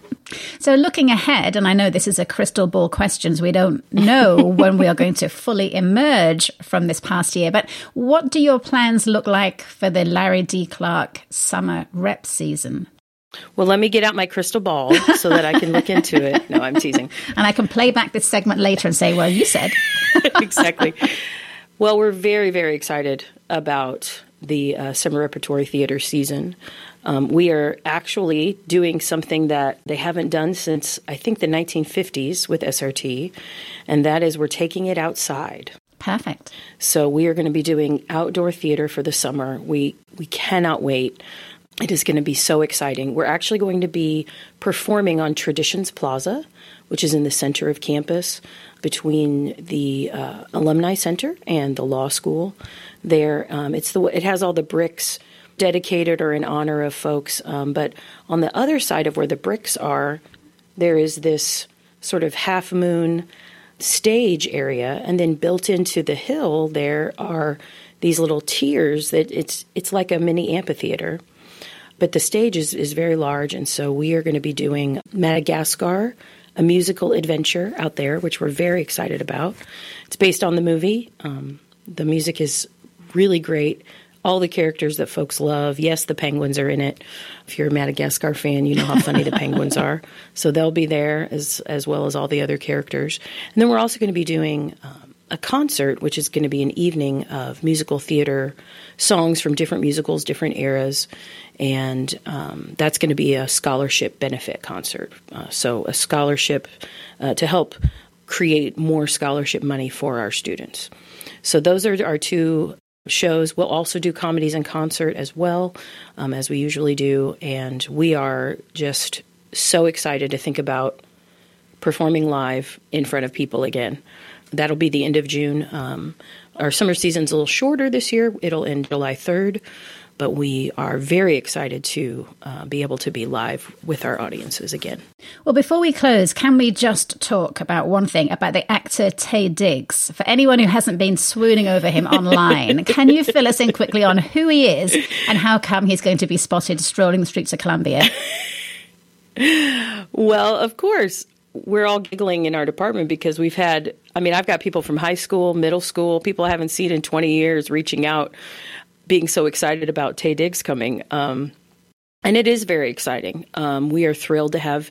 [SPEAKER 1] So, looking ahead, and I know this is a crystal ball questions, we don't know when we are going to fully emerge from this past year, but what do your plans look like for the Larry D. Clark summer rep season?
[SPEAKER 5] Well, let me get out my crystal ball so that I can look into it. No, I'm teasing.
[SPEAKER 1] And I can play back this segment later and say, well, you said.
[SPEAKER 5] exactly. Well, we're very, very excited about the uh, summer repertory theater season. Um, we are actually doing something that they haven't done since I think the 1950s with SRT, and that is we're taking it outside.
[SPEAKER 1] Perfect.
[SPEAKER 5] So we are going to be doing outdoor theater for the summer. We we cannot wait. It is going to be so exciting. We're actually going to be performing on Traditions Plaza, which is in the center of campus between the uh, Alumni Center and the law school. There, um, it's the it has all the bricks dedicated or in honor of folks. Um, but on the other side of where the bricks are, there is this sort of half moon stage area, and then built into the hill there are these little tiers that it's it's like a mini amphitheater but the stage is, is very large, and so we are going to be doing Madagascar, a musical adventure out there, which we're very excited about. It's based on the movie. Um, the music is really great. All the characters that folks love. Yes, the penguins are in it. If you're a Madagascar fan, you know how funny the penguins are. So they'll be there as as well as all the other characters. And then we're also going to be doing um, a concert, which is going to be an evening of musical theater songs from different musicals, different eras, and um, that's going to be a scholarship benefit concert. Uh, so, a scholarship uh, to help create more scholarship money for our students. So, those are our two shows. We'll also do comedies and concert as well, um, as we usually do, and we are just so excited to think about performing live in front of people again. That'll be the end of June. Um, our summer season's a little shorter this year. It'll end July 3rd but we are very excited to uh, be able to be live with our audiences again.
[SPEAKER 1] Well, before we close, can we just talk about one thing about the actor Taye Diggs? For anyone who hasn't been swooning over him online, can you fill us in quickly on who he is and how come he's going to be spotted strolling the streets of Columbia?
[SPEAKER 5] well, of course. We're all giggling in our department because we've had, I mean, I've got people from high school, middle school, people I haven't seen in 20 years reaching out being so excited about Taye Diggs coming. Um, and it is very exciting. Um, we are thrilled to have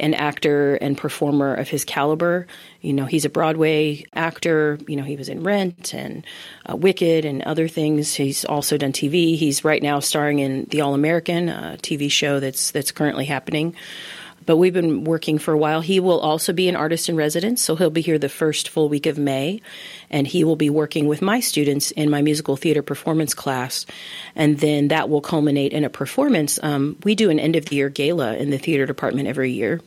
[SPEAKER 5] an actor and performer of his caliber. You know, he's a Broadway actor. You know, he was in Rent and uh, Wicked and other things. He's also done TV. He's right now starring in The All American, a TV show that's that's currently happening but we've been working for a while. He will also be an artist in residence, so he'll be here the first full week of May, and he will be working with my students in my musical theater performance class, and then that will culminate in a performance. Um, we do an end of the year gala in the theater department every year,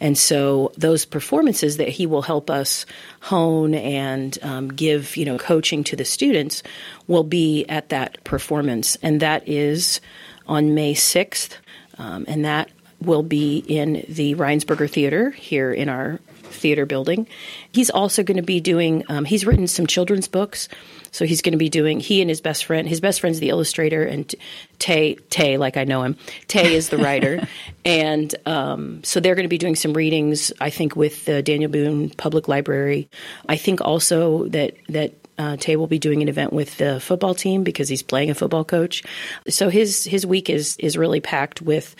[SPEAKER 5] and so those performances that he will help us hone and um, give, you know, coaching to the students will be at that performance, and that is on May sixth. Um, and that will be in the Rhynsburger Theater here in our theater building. He's also going to be doing, um, he's written some children's books. So he's going to be doing, he and his best friend, his best friend's the illustrator, and Taye, Taye, like I know him, Taye is the writer. and um, so they're going to be doing some readings, I think, with the Daniel Boone Public Library. I think also that, that uh, Taye will be doing an event with the football team because he's playing a football coach. So his his week is is really packed with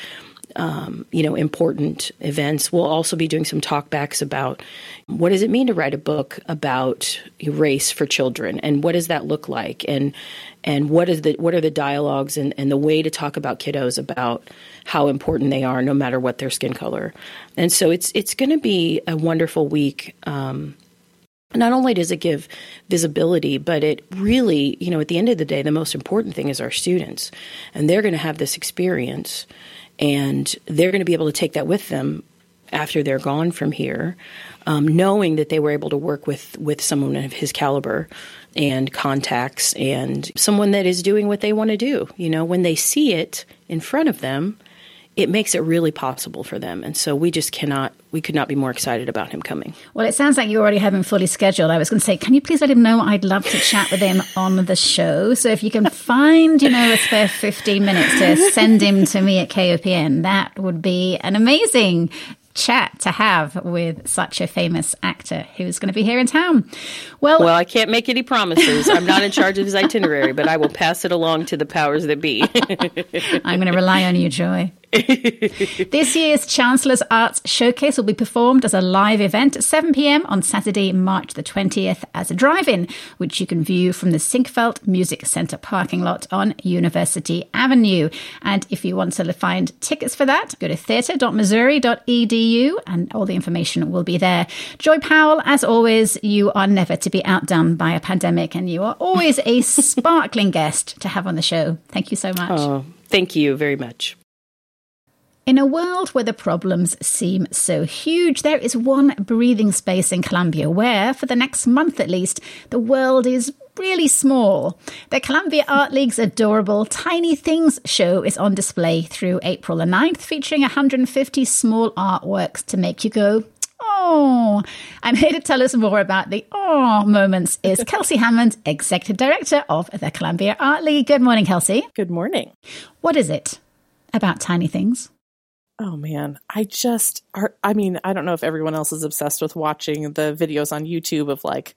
[SPEAKER 5] um, you know, important events. We'll also be doing some talkbacks about what does it mean to write a book about race for children, and what does that look like, and and what is the what are the dialogues and, and the way to talk about kiddos about how important they are, no matter what their skin color. And so it's it's going to be a wonderful week. Um, not only does it give visibility, but it really, you know, at the end of the day, the most important thing is our students. And they're going to have this experience and they're going to be able to take that with them after they're gone from here, um, knowing that they were able to work with, with someone of his caliber and contacts and someone that is doing what they want to do. You know, when they see it in front of them, it makes it really possible for them. And so we just cannot, we could not be more excited about him coming.
[SPEAKER 1] Well, it sounds like you already have him fully scheduled. I was going to say, can you please let him know I'd love to chat with him on the show? So if you can find, you know, a spare 15 minutes to send him to me at KOPN, that would be an amazing chat to have with such a famous actor who's going to be here in town. Well,
[SPEAKER 5] well, I can't make any promises. I'm not in charge of his itinerary, but I will pass it along to the powers that be.
[SPEAKER 1] I'm going to rely on you, Joy. this year's Chancellor's Arts Showcase will be performed as a live event at 7 pm on Saturday, March the 20th, as a drive in, which you can view from the Sinquefield Music Centre parking lot on University Avenue. And if you want to find tickets for that, go to theatre.missouri.edu and all the information will be there. Joy Powell, as always, you are never to be outdone by a pandemic and you are always a sparkling guest to have on the show. Thank you so much.
[SPEAKER 5] Oh, thank you very much.
[SPEAKER 1] In a world where the problems seem so huge, there is one breathing space in Columbia where, for the next month at least, the world is really small. The Columbia Art League's adorable Tiny Things show is on display through April the 9th, featuring 150 small artworks to make you go, Oh, and here to tell us more about the oh moments is Kelsey Hammond, Executive Director of the Columbia Art League. Good morning, Kelsey.
[SPEAKER 6] Good morning.
[SPEAKER 1] What is it about tiny things?
[SPEAKER 6] Oh man, I just are. I mean, I don't know if everyone else is obsessed with watching the videos on YouTube of like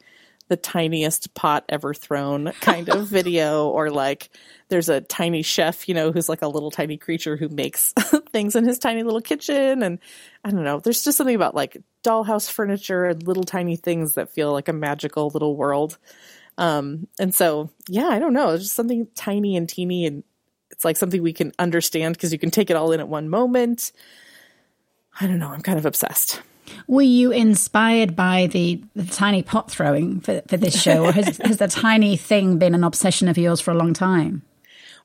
[SPEAKER 6] the tiniest pot ever thrown kind of video, or like there's a tiny chef, you know, who's like a little tiny creature who makes things in his tiny little kitchen. And I don't know, there's just something about like dollhouse furniture and little tiny things that feel like a magical little world. Um, and so, yeah, I don't know, it's just something tiny and teeny and it's like something we can understand because you can take it all in at one moment. I don't know. I'm kind of obsessed.
[SPEAKER 1] Were you inspired by the, the tiny pot throwing for, for this show, or has, has the tiny thing been an obsession of yours for a long time?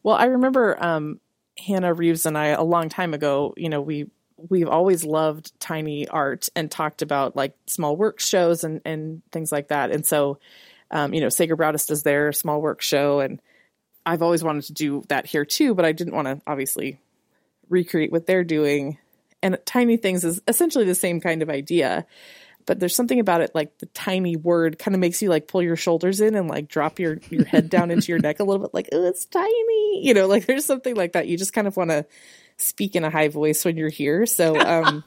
[SPEAKER 6] Well, I remember um, Hannah Reeves and I a long time ago. You know, we we've always loved tiny art and talked about like small work shows and and things like that. And so, um, you know, Sager Braudis does their small work show, and I've always wanted to do that here too, but I didn't want to obviously recreate what they're doing. And tiny things is essentially the same kind of idea, but there's something about it like the tiny word kind of makes you like pull your shoulders in and like drop your your head down into your neck a little bit like oh it's tiny you know like there's something like that you just kind of want to speak in a high voice when you're here so um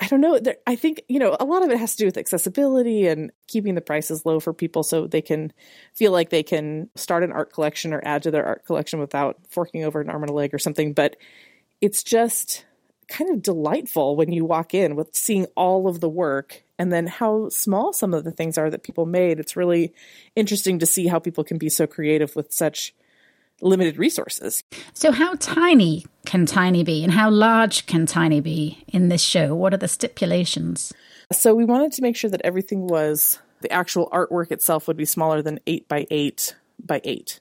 [SPEAKER 6] I don't know. I think, you know, a lot of it has to do with accessibility and keeping the prices low for people so they can feel like they can start an art collection or add to their art collection without forking over an arm and a leg or something. But it's just kind of delightful when you walk in with seeing all of the work and then how small some of the things are that people made. It's really interesting to see how people can be so creative with such limited resources.
[SPEAKER 1] So, how tiny can tiny be, and how large can tiny be in this show? What are the stipulations?
[SPEAKER 6] So, we wanted to make sure that everything was the actual artwork itself would be smaller than eight by eight by eight.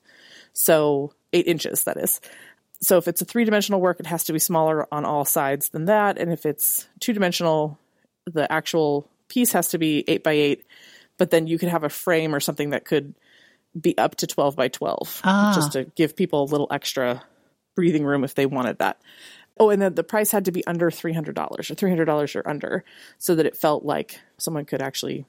[SPEAKER 6] So, eight inches, that is. So, if it's a three dimensional work, it has to be smaller on all sides than that. And if it's two dimensional, the actual piece has to be eight by eight. But then you could have a frame or something that could be up to 12 by 12 ah. just to give people a little extra breathing room if they wanted that. Oh, and then the price had to be under $300 or $300 or under so that it felt like someone could actually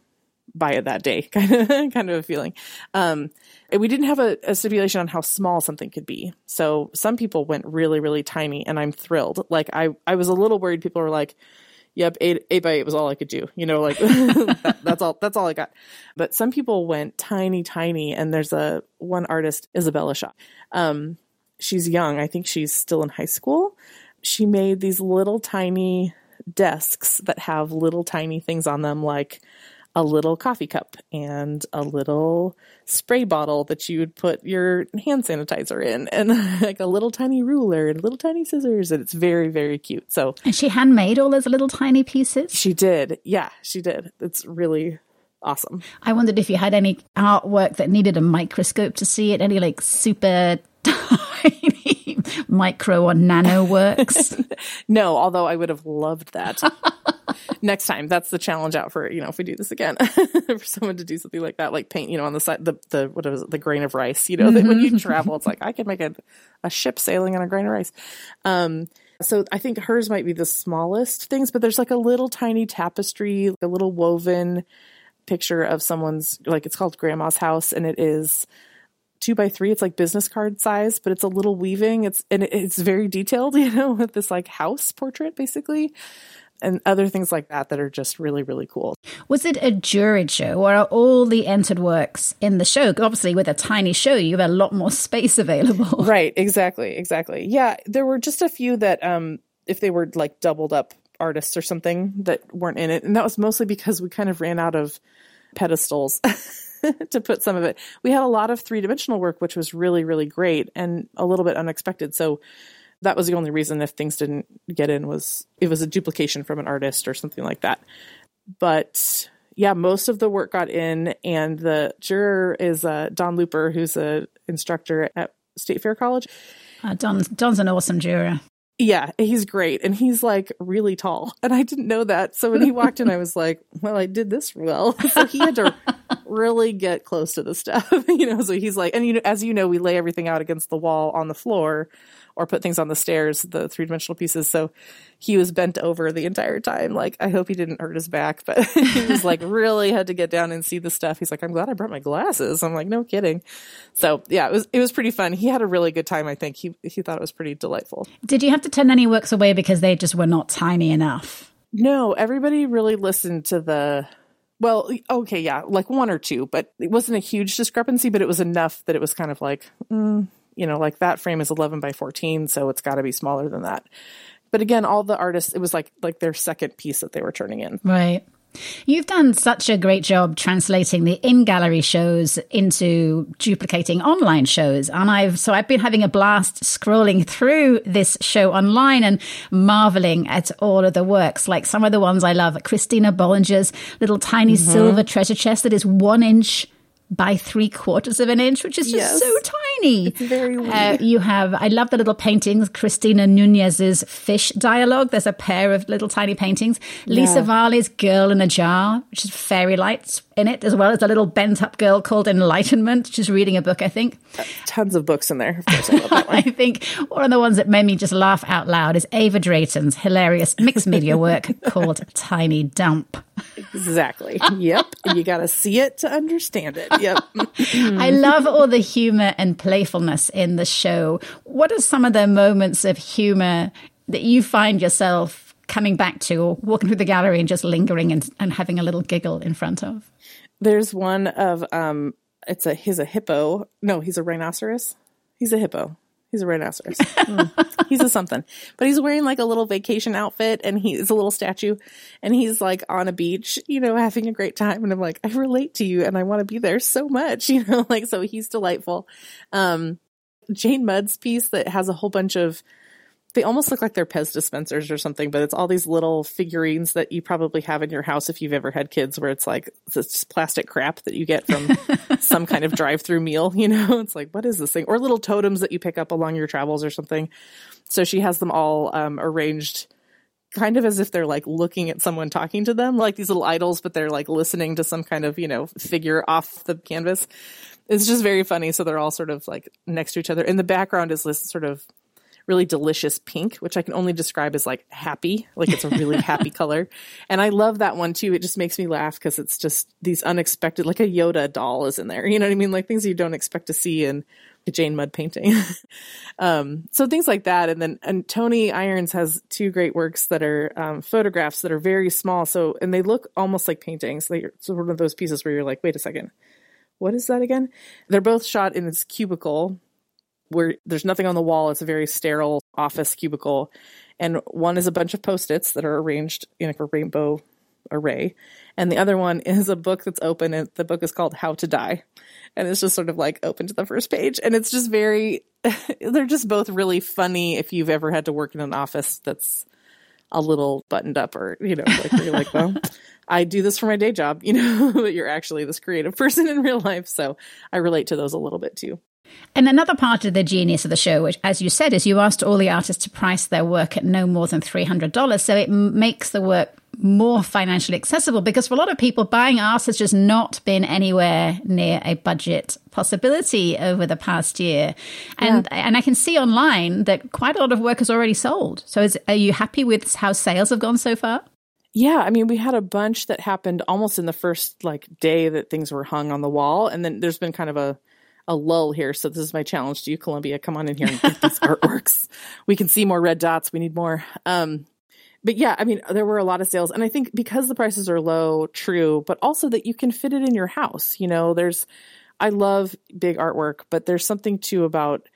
[SPEAKER 6] buy it that day kind of kind of a feeling um, we didn't have a, a, stipulation on how small something could be so some people went really really tiny and i'm thrilled like i i was a little worried people were like yep, eight eight by eight was all I could do. You know, like that, that's all that's all I got. But some people went tiny, tiny, and there's a one artist, Isabella Shaw. Um, she's young. I think she's still in high school. she made these little tiny desks that have little tiny things on them, like a little coffee cup and a little spray bottle that you would put your hand sanitizer in, and like a little tiny ruler and little tiny scissors. And it's very, very cute. So,
[SPEAKER 1] and she handmade all those little tiny pieces?
[SPEAKER 6] She did. Yeah, she did. It's really awesome.
[SPEAKER 1] I wondered if you had any artwork that needed a microscope to see it, any like super tiny micro or nano works.
[SPEAKER 6] no, although I would have loved that. Next time, that's the challenge out for you know if we do this again for someone to do something like that, like paint you know on the side the the what is it, the grain of rice. You know mm-hmm. when you travel, it's like I could make a a ship sailing on a grain of rice. Um, so I think hers might be the smallest things, but there's like a little tiny tapestry, a little woven picture of someone's like it's called grandma's house and it is two by three it's like business card size but it's a little weaving it's and it's very detailed you know with this like house portrait basically and other things like that that are just really really cool.
[SPEAKER 1] Was it a juried show or are all the entered works in the show? Obviously with a tiny show you have a lot more space available.
[SPEAKER 6] Right exactly exactly. Yeah there were just a few that um if they were like doubled up artists or something that weren't in it. And that was mostly because we kind of ran out of pedestals to put some of it. We had a lot of three dimensional work, which was really, really great and a little bit unexpected. So that was the only reason if things didn't get in was it was a duplication from an artist or something like that. But yeah, most of the work got in, and the juror is uh, Don Looper, who's a instructor at State Fair College.
[SPEAKER 1] Uh, Don Don's an awesome juror.
[SPEAKER 6] Yeah, he's great. And he's like really tall. And I didn't know that. So when he walked in, I was like, well, I did this well. So he had to really get close to the stuff, you know. So he's like, and you know, as you know, we lay everything out against the wall on the floor or put things on the stairs, the three dimensional pieces. So he was bent over the entire time. Like, I hope he didn't hurt his back, but he was like, really had to get down and see the stuff. He's like, I'm glad I brought my glasses. I'm like, no kidding. So yeah, it was, it was pretty fun. He had a really good time. I think he, he thought it was pretty delightful.
[SPEAKER 1] Did you have to turn any works away because they just were not tiny enough?
[SPEAKER 6] No, everybody really listened to the well, okay, yeah, like one or two, but it wasn't a huge discrepancy, but it was enough that it was kind of like, mm, you know, like that frame is 11 by 14, so it's got to be smaller than that. But again, all the artists, it was like like their second piece that they were turning in.
[SPEAKER 1] Right. You've done such a great job translating the in-gallery shows into duplicating online shows. And I've, so I've been having a blast scrolling through this show online and marveling at all of the works, like some of the ones I love. Christina Bollinger's little tiny mm-hmm. silver treasure chest that is one inch by three quarters of an inch, which is just yes. so tiny.
[SPEAKER 6] It's very
[SPEAKER 1] uh, you have, I love the little paintings. Christina Nunez's fish dialogue. There's a pair of little tiny paintings. Yeah. Lisa Varley's Girl in a Jar, which is fairy lights in it, as well as a little bent up girl called Enlightenment, she's reading a book, I think.
[SPEAKER 6] Uh, tons of books in there. Of course, I love that one. I
[SPEAKER 1] think one of the ones that made me just laugh out loud is Ava Drayton's hilarious mixed media work called Tiny Dump.
[SPEAKER 6] Exactly. Yep. you got to see it to understand it. Yep.
[SPEAKER 1] I love all the humor and playfulness in the show. What are some of the moments of humor that you find yourself coming back to or walking through the gallery and just lingering and, and having a little giggle in front of?
[SPEAKER 6] There's one of um it's a he's a hippo. No, he's a rhinoceros. He's a hippo. He's a rhinoceros. mm. He's a something. But he's wearing like a little vacation outfit and he's a little statue and he's like on a beach, you know, having a great time. And I'm like, I relate to you and I want to be there so much, you know, like, so he's delightful. Um, Jane Mudd's piece that has a whole bunch of they almost look like they're Pez dispensers or something, but it's all these little figurines that you probably have in your house if you've ever had kids, where it's like this plastic crap that you get from some kind of drive-through meal. You know, it's like what is this thing? Or little totems that you pick up along your travels or something. So she has them all um, arranged kind of as if they're like looking at someone talking to them, like these little idols, but they're like listening to some kind of, you know, figure off the canvas. It's just very funny. So they're all sort of like next to each other. In the background is this sort of really delicious pink, which I can only describe as like happy, like it's a really happy color. And I love that one too. It just makes me laugh because it's just these unexpected, like a Yoda doll is in there. You know what I mean? Like things you don't expect to see in a Jane Mudd painting. um, so things like that. And then, and Tony Irons has two great works that are um, photographs that are very small. So, and they look almost like paintings. They're one of those pieces where you're like, wait a second. What is that again? They're both shot in this cubicle where there's nothing on the wall. It's a very sterile office cubicle. And one is a bunch of post its that are arranged in a rainbow array. And the other one is a book that's open, and the book is called How to Die. And it's just sort of like open to the first page. And it's just very, they're just both really funny if you've ever had to work in an office that's a little buttoned up or, you know, like you're like, well, I do this for my day job, you know, but you're actually this creative person in real life. So I relate to those a little bit too.
[SPEAKER 1] And another part of the genius of the show, which, as you said, is you asked all the artists to price their work at no more than $300. So it makes the work more financially accessible because for a lot of people, buying art has just not been anywhere near a budget possibility over the past year. And, yeah. and I can see online that quite a lot of work is already sold. So is, are you happy with how sales have gone so far?
[SPEAKER 6] Yeah, I mean, we had a bunch that happened almost in the first like day that things were hung on the wall, and then there's been kind of a a lull here. So this is my challenge to you, Columbia. Come on in here and get these artworks. We can see more red dots. We need more. Um, but yeah, I mean, there were a lot of sales, and I think because the prices are low, true, but also that you can fit it in your house. You know, there's, I love big artwork, but there's something too about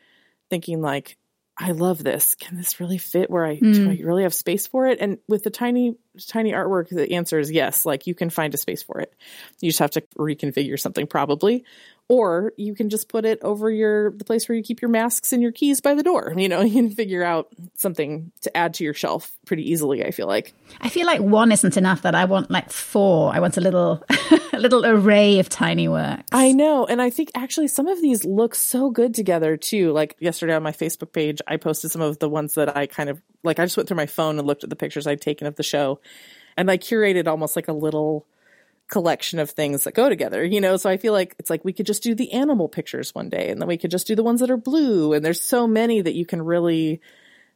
[SPEAKER 6] thinking like, I love this. Can this really fit where I mm. do I really have space for it? And with the tiny tiny artwork, the answer is yes. Like you can find a space for it. You just have to reconfigure something probably or you can just put it over your the place where you keep your masks and your keys by the door. You know you can figure out something to add to your shelf pretty easily i feel like.
[SPEAKER 1] I feel like one isn't enough that i want like four. I want a little a little array of tiny works.
[SPEAKER 6] I know and i think actually some of these look so good together too. Like yesterday on my facebook page i posted some of the ones that i kind of like i just went through my phone and looked at the pictures i'd taken of the show and i curated almost like a little collection of things that go together, you know? So I feel like it's like we could just do the animal pictures one day and then we could just do the ones that are blue. And there's so many that you can really,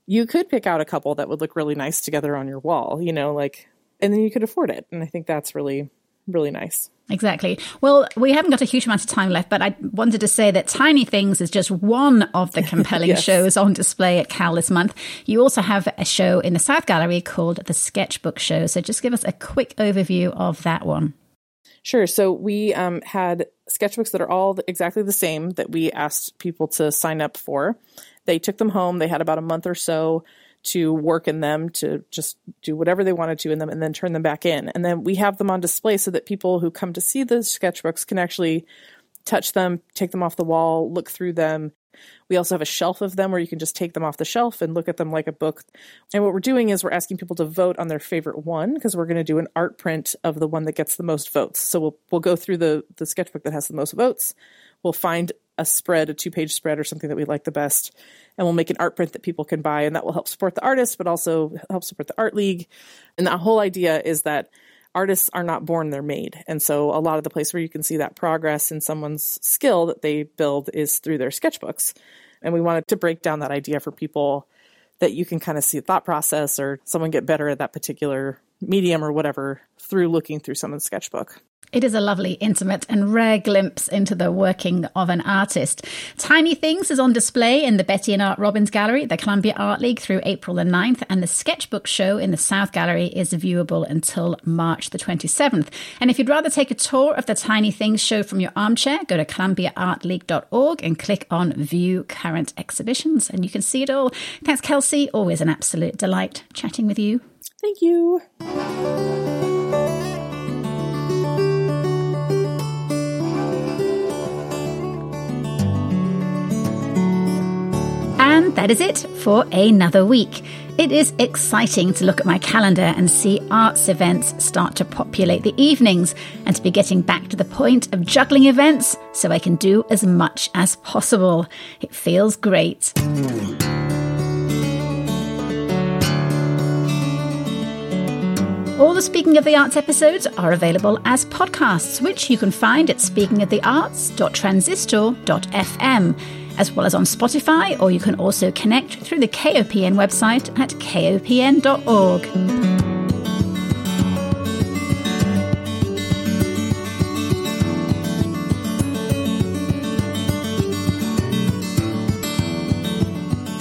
[SPEAKER 6] you could pick out a couple that would look really nice together on your wall, you know, like, and then you could afford it. And I think that's really, really nice.
[SPEAKER 1] Exactly. Well, we haven't got a huge amount of time left, but I wanted to say that Tiny Things is just one of the compelling yes. shows on display at Cal this month. You also have a show in the South Gallery called the Sketchbook Show. So just give us a quick overview of that one.
[SPEAKER 6] Sure. So we um, had sketchbooks that are all exactly the same that we asked people to sign up for. They took them home. They had about a month or so to work in them, to just do whatever they wanted to in them, and then turn them back in. And then we have them on display so that people who come to see the sketchbooks can actually touch them, take them off the wall, look through them, we also have a shelf of them where you can just take them off the shelf and look at them like a book. And what we're doing is we're asking people to vote on their favorite one because we're going to do an art print of the one that gets the most votes. So we'll we'll go through the the sketchbook that has the most votes. We'll find a spread, a two page spread or something that we like the best, and we'll make an art print that people can buy, and that will help support the artist, but also help support the art league. And the whole idea is that artists are not born, they're made. And so a lot of the place where you can see that progress in someone's skill that they build is through their sketchbooks. And we wanted to break down that idea for people that you can kind of see the thought process or someone get better at that particular medium or whatever through looking through someone's sketchbook.
[SPEAKER 1] It is a lovely, intimate, and rare glimpse into the working of an artist. Tiny Things is on display in the Betty and Art Robbins Gallery, the Columbia Art League through April the 9th, and the Sketchbook Show in the South Gallery is viewable until March the 27th. And if you'd rather take a tour of the Tiny Things show from your armchair, go to columbiaartleague.org and click on View Current Exhibitions, and you can see it all. Thanks, Kelsey. Always an absolute delight chatting with you.
[SPEAKER 6] Thank you.
[SPEAKER 1] That is it for another week. It is exciting to look at my calendar and see arts events start to populate the evenings and to be getting back to the point of juggling events so I can do as much as possible. It feels great. All the Speaking of the Arts episodes are available as podcasts, which you can find at speakingofthearts.transistor.fm as well as on Spotify, or you can also connect through the KOPN website at kopn.org.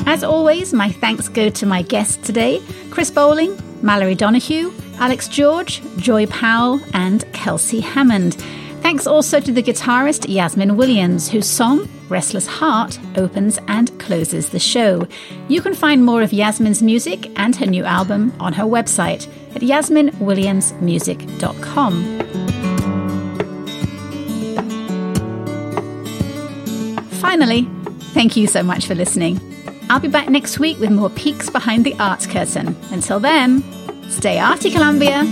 [SPEAKER 1] As always, my thanks go to my guests today Chris Bowling, Mallory Donohue, Alex George, Joy Powell, and Kelsey Hammond. Thanks also to the guitarist Yasmin Williams, whose song, Restless Heart, opens and closes the show. You can find more of Yasmin's music and her new album on her website at yasminwilliamsmusic.com. Finally, thank you so much for listening. I'll be back next week with more peeks behind the arts curtain. Until then, stay arty, Columbia!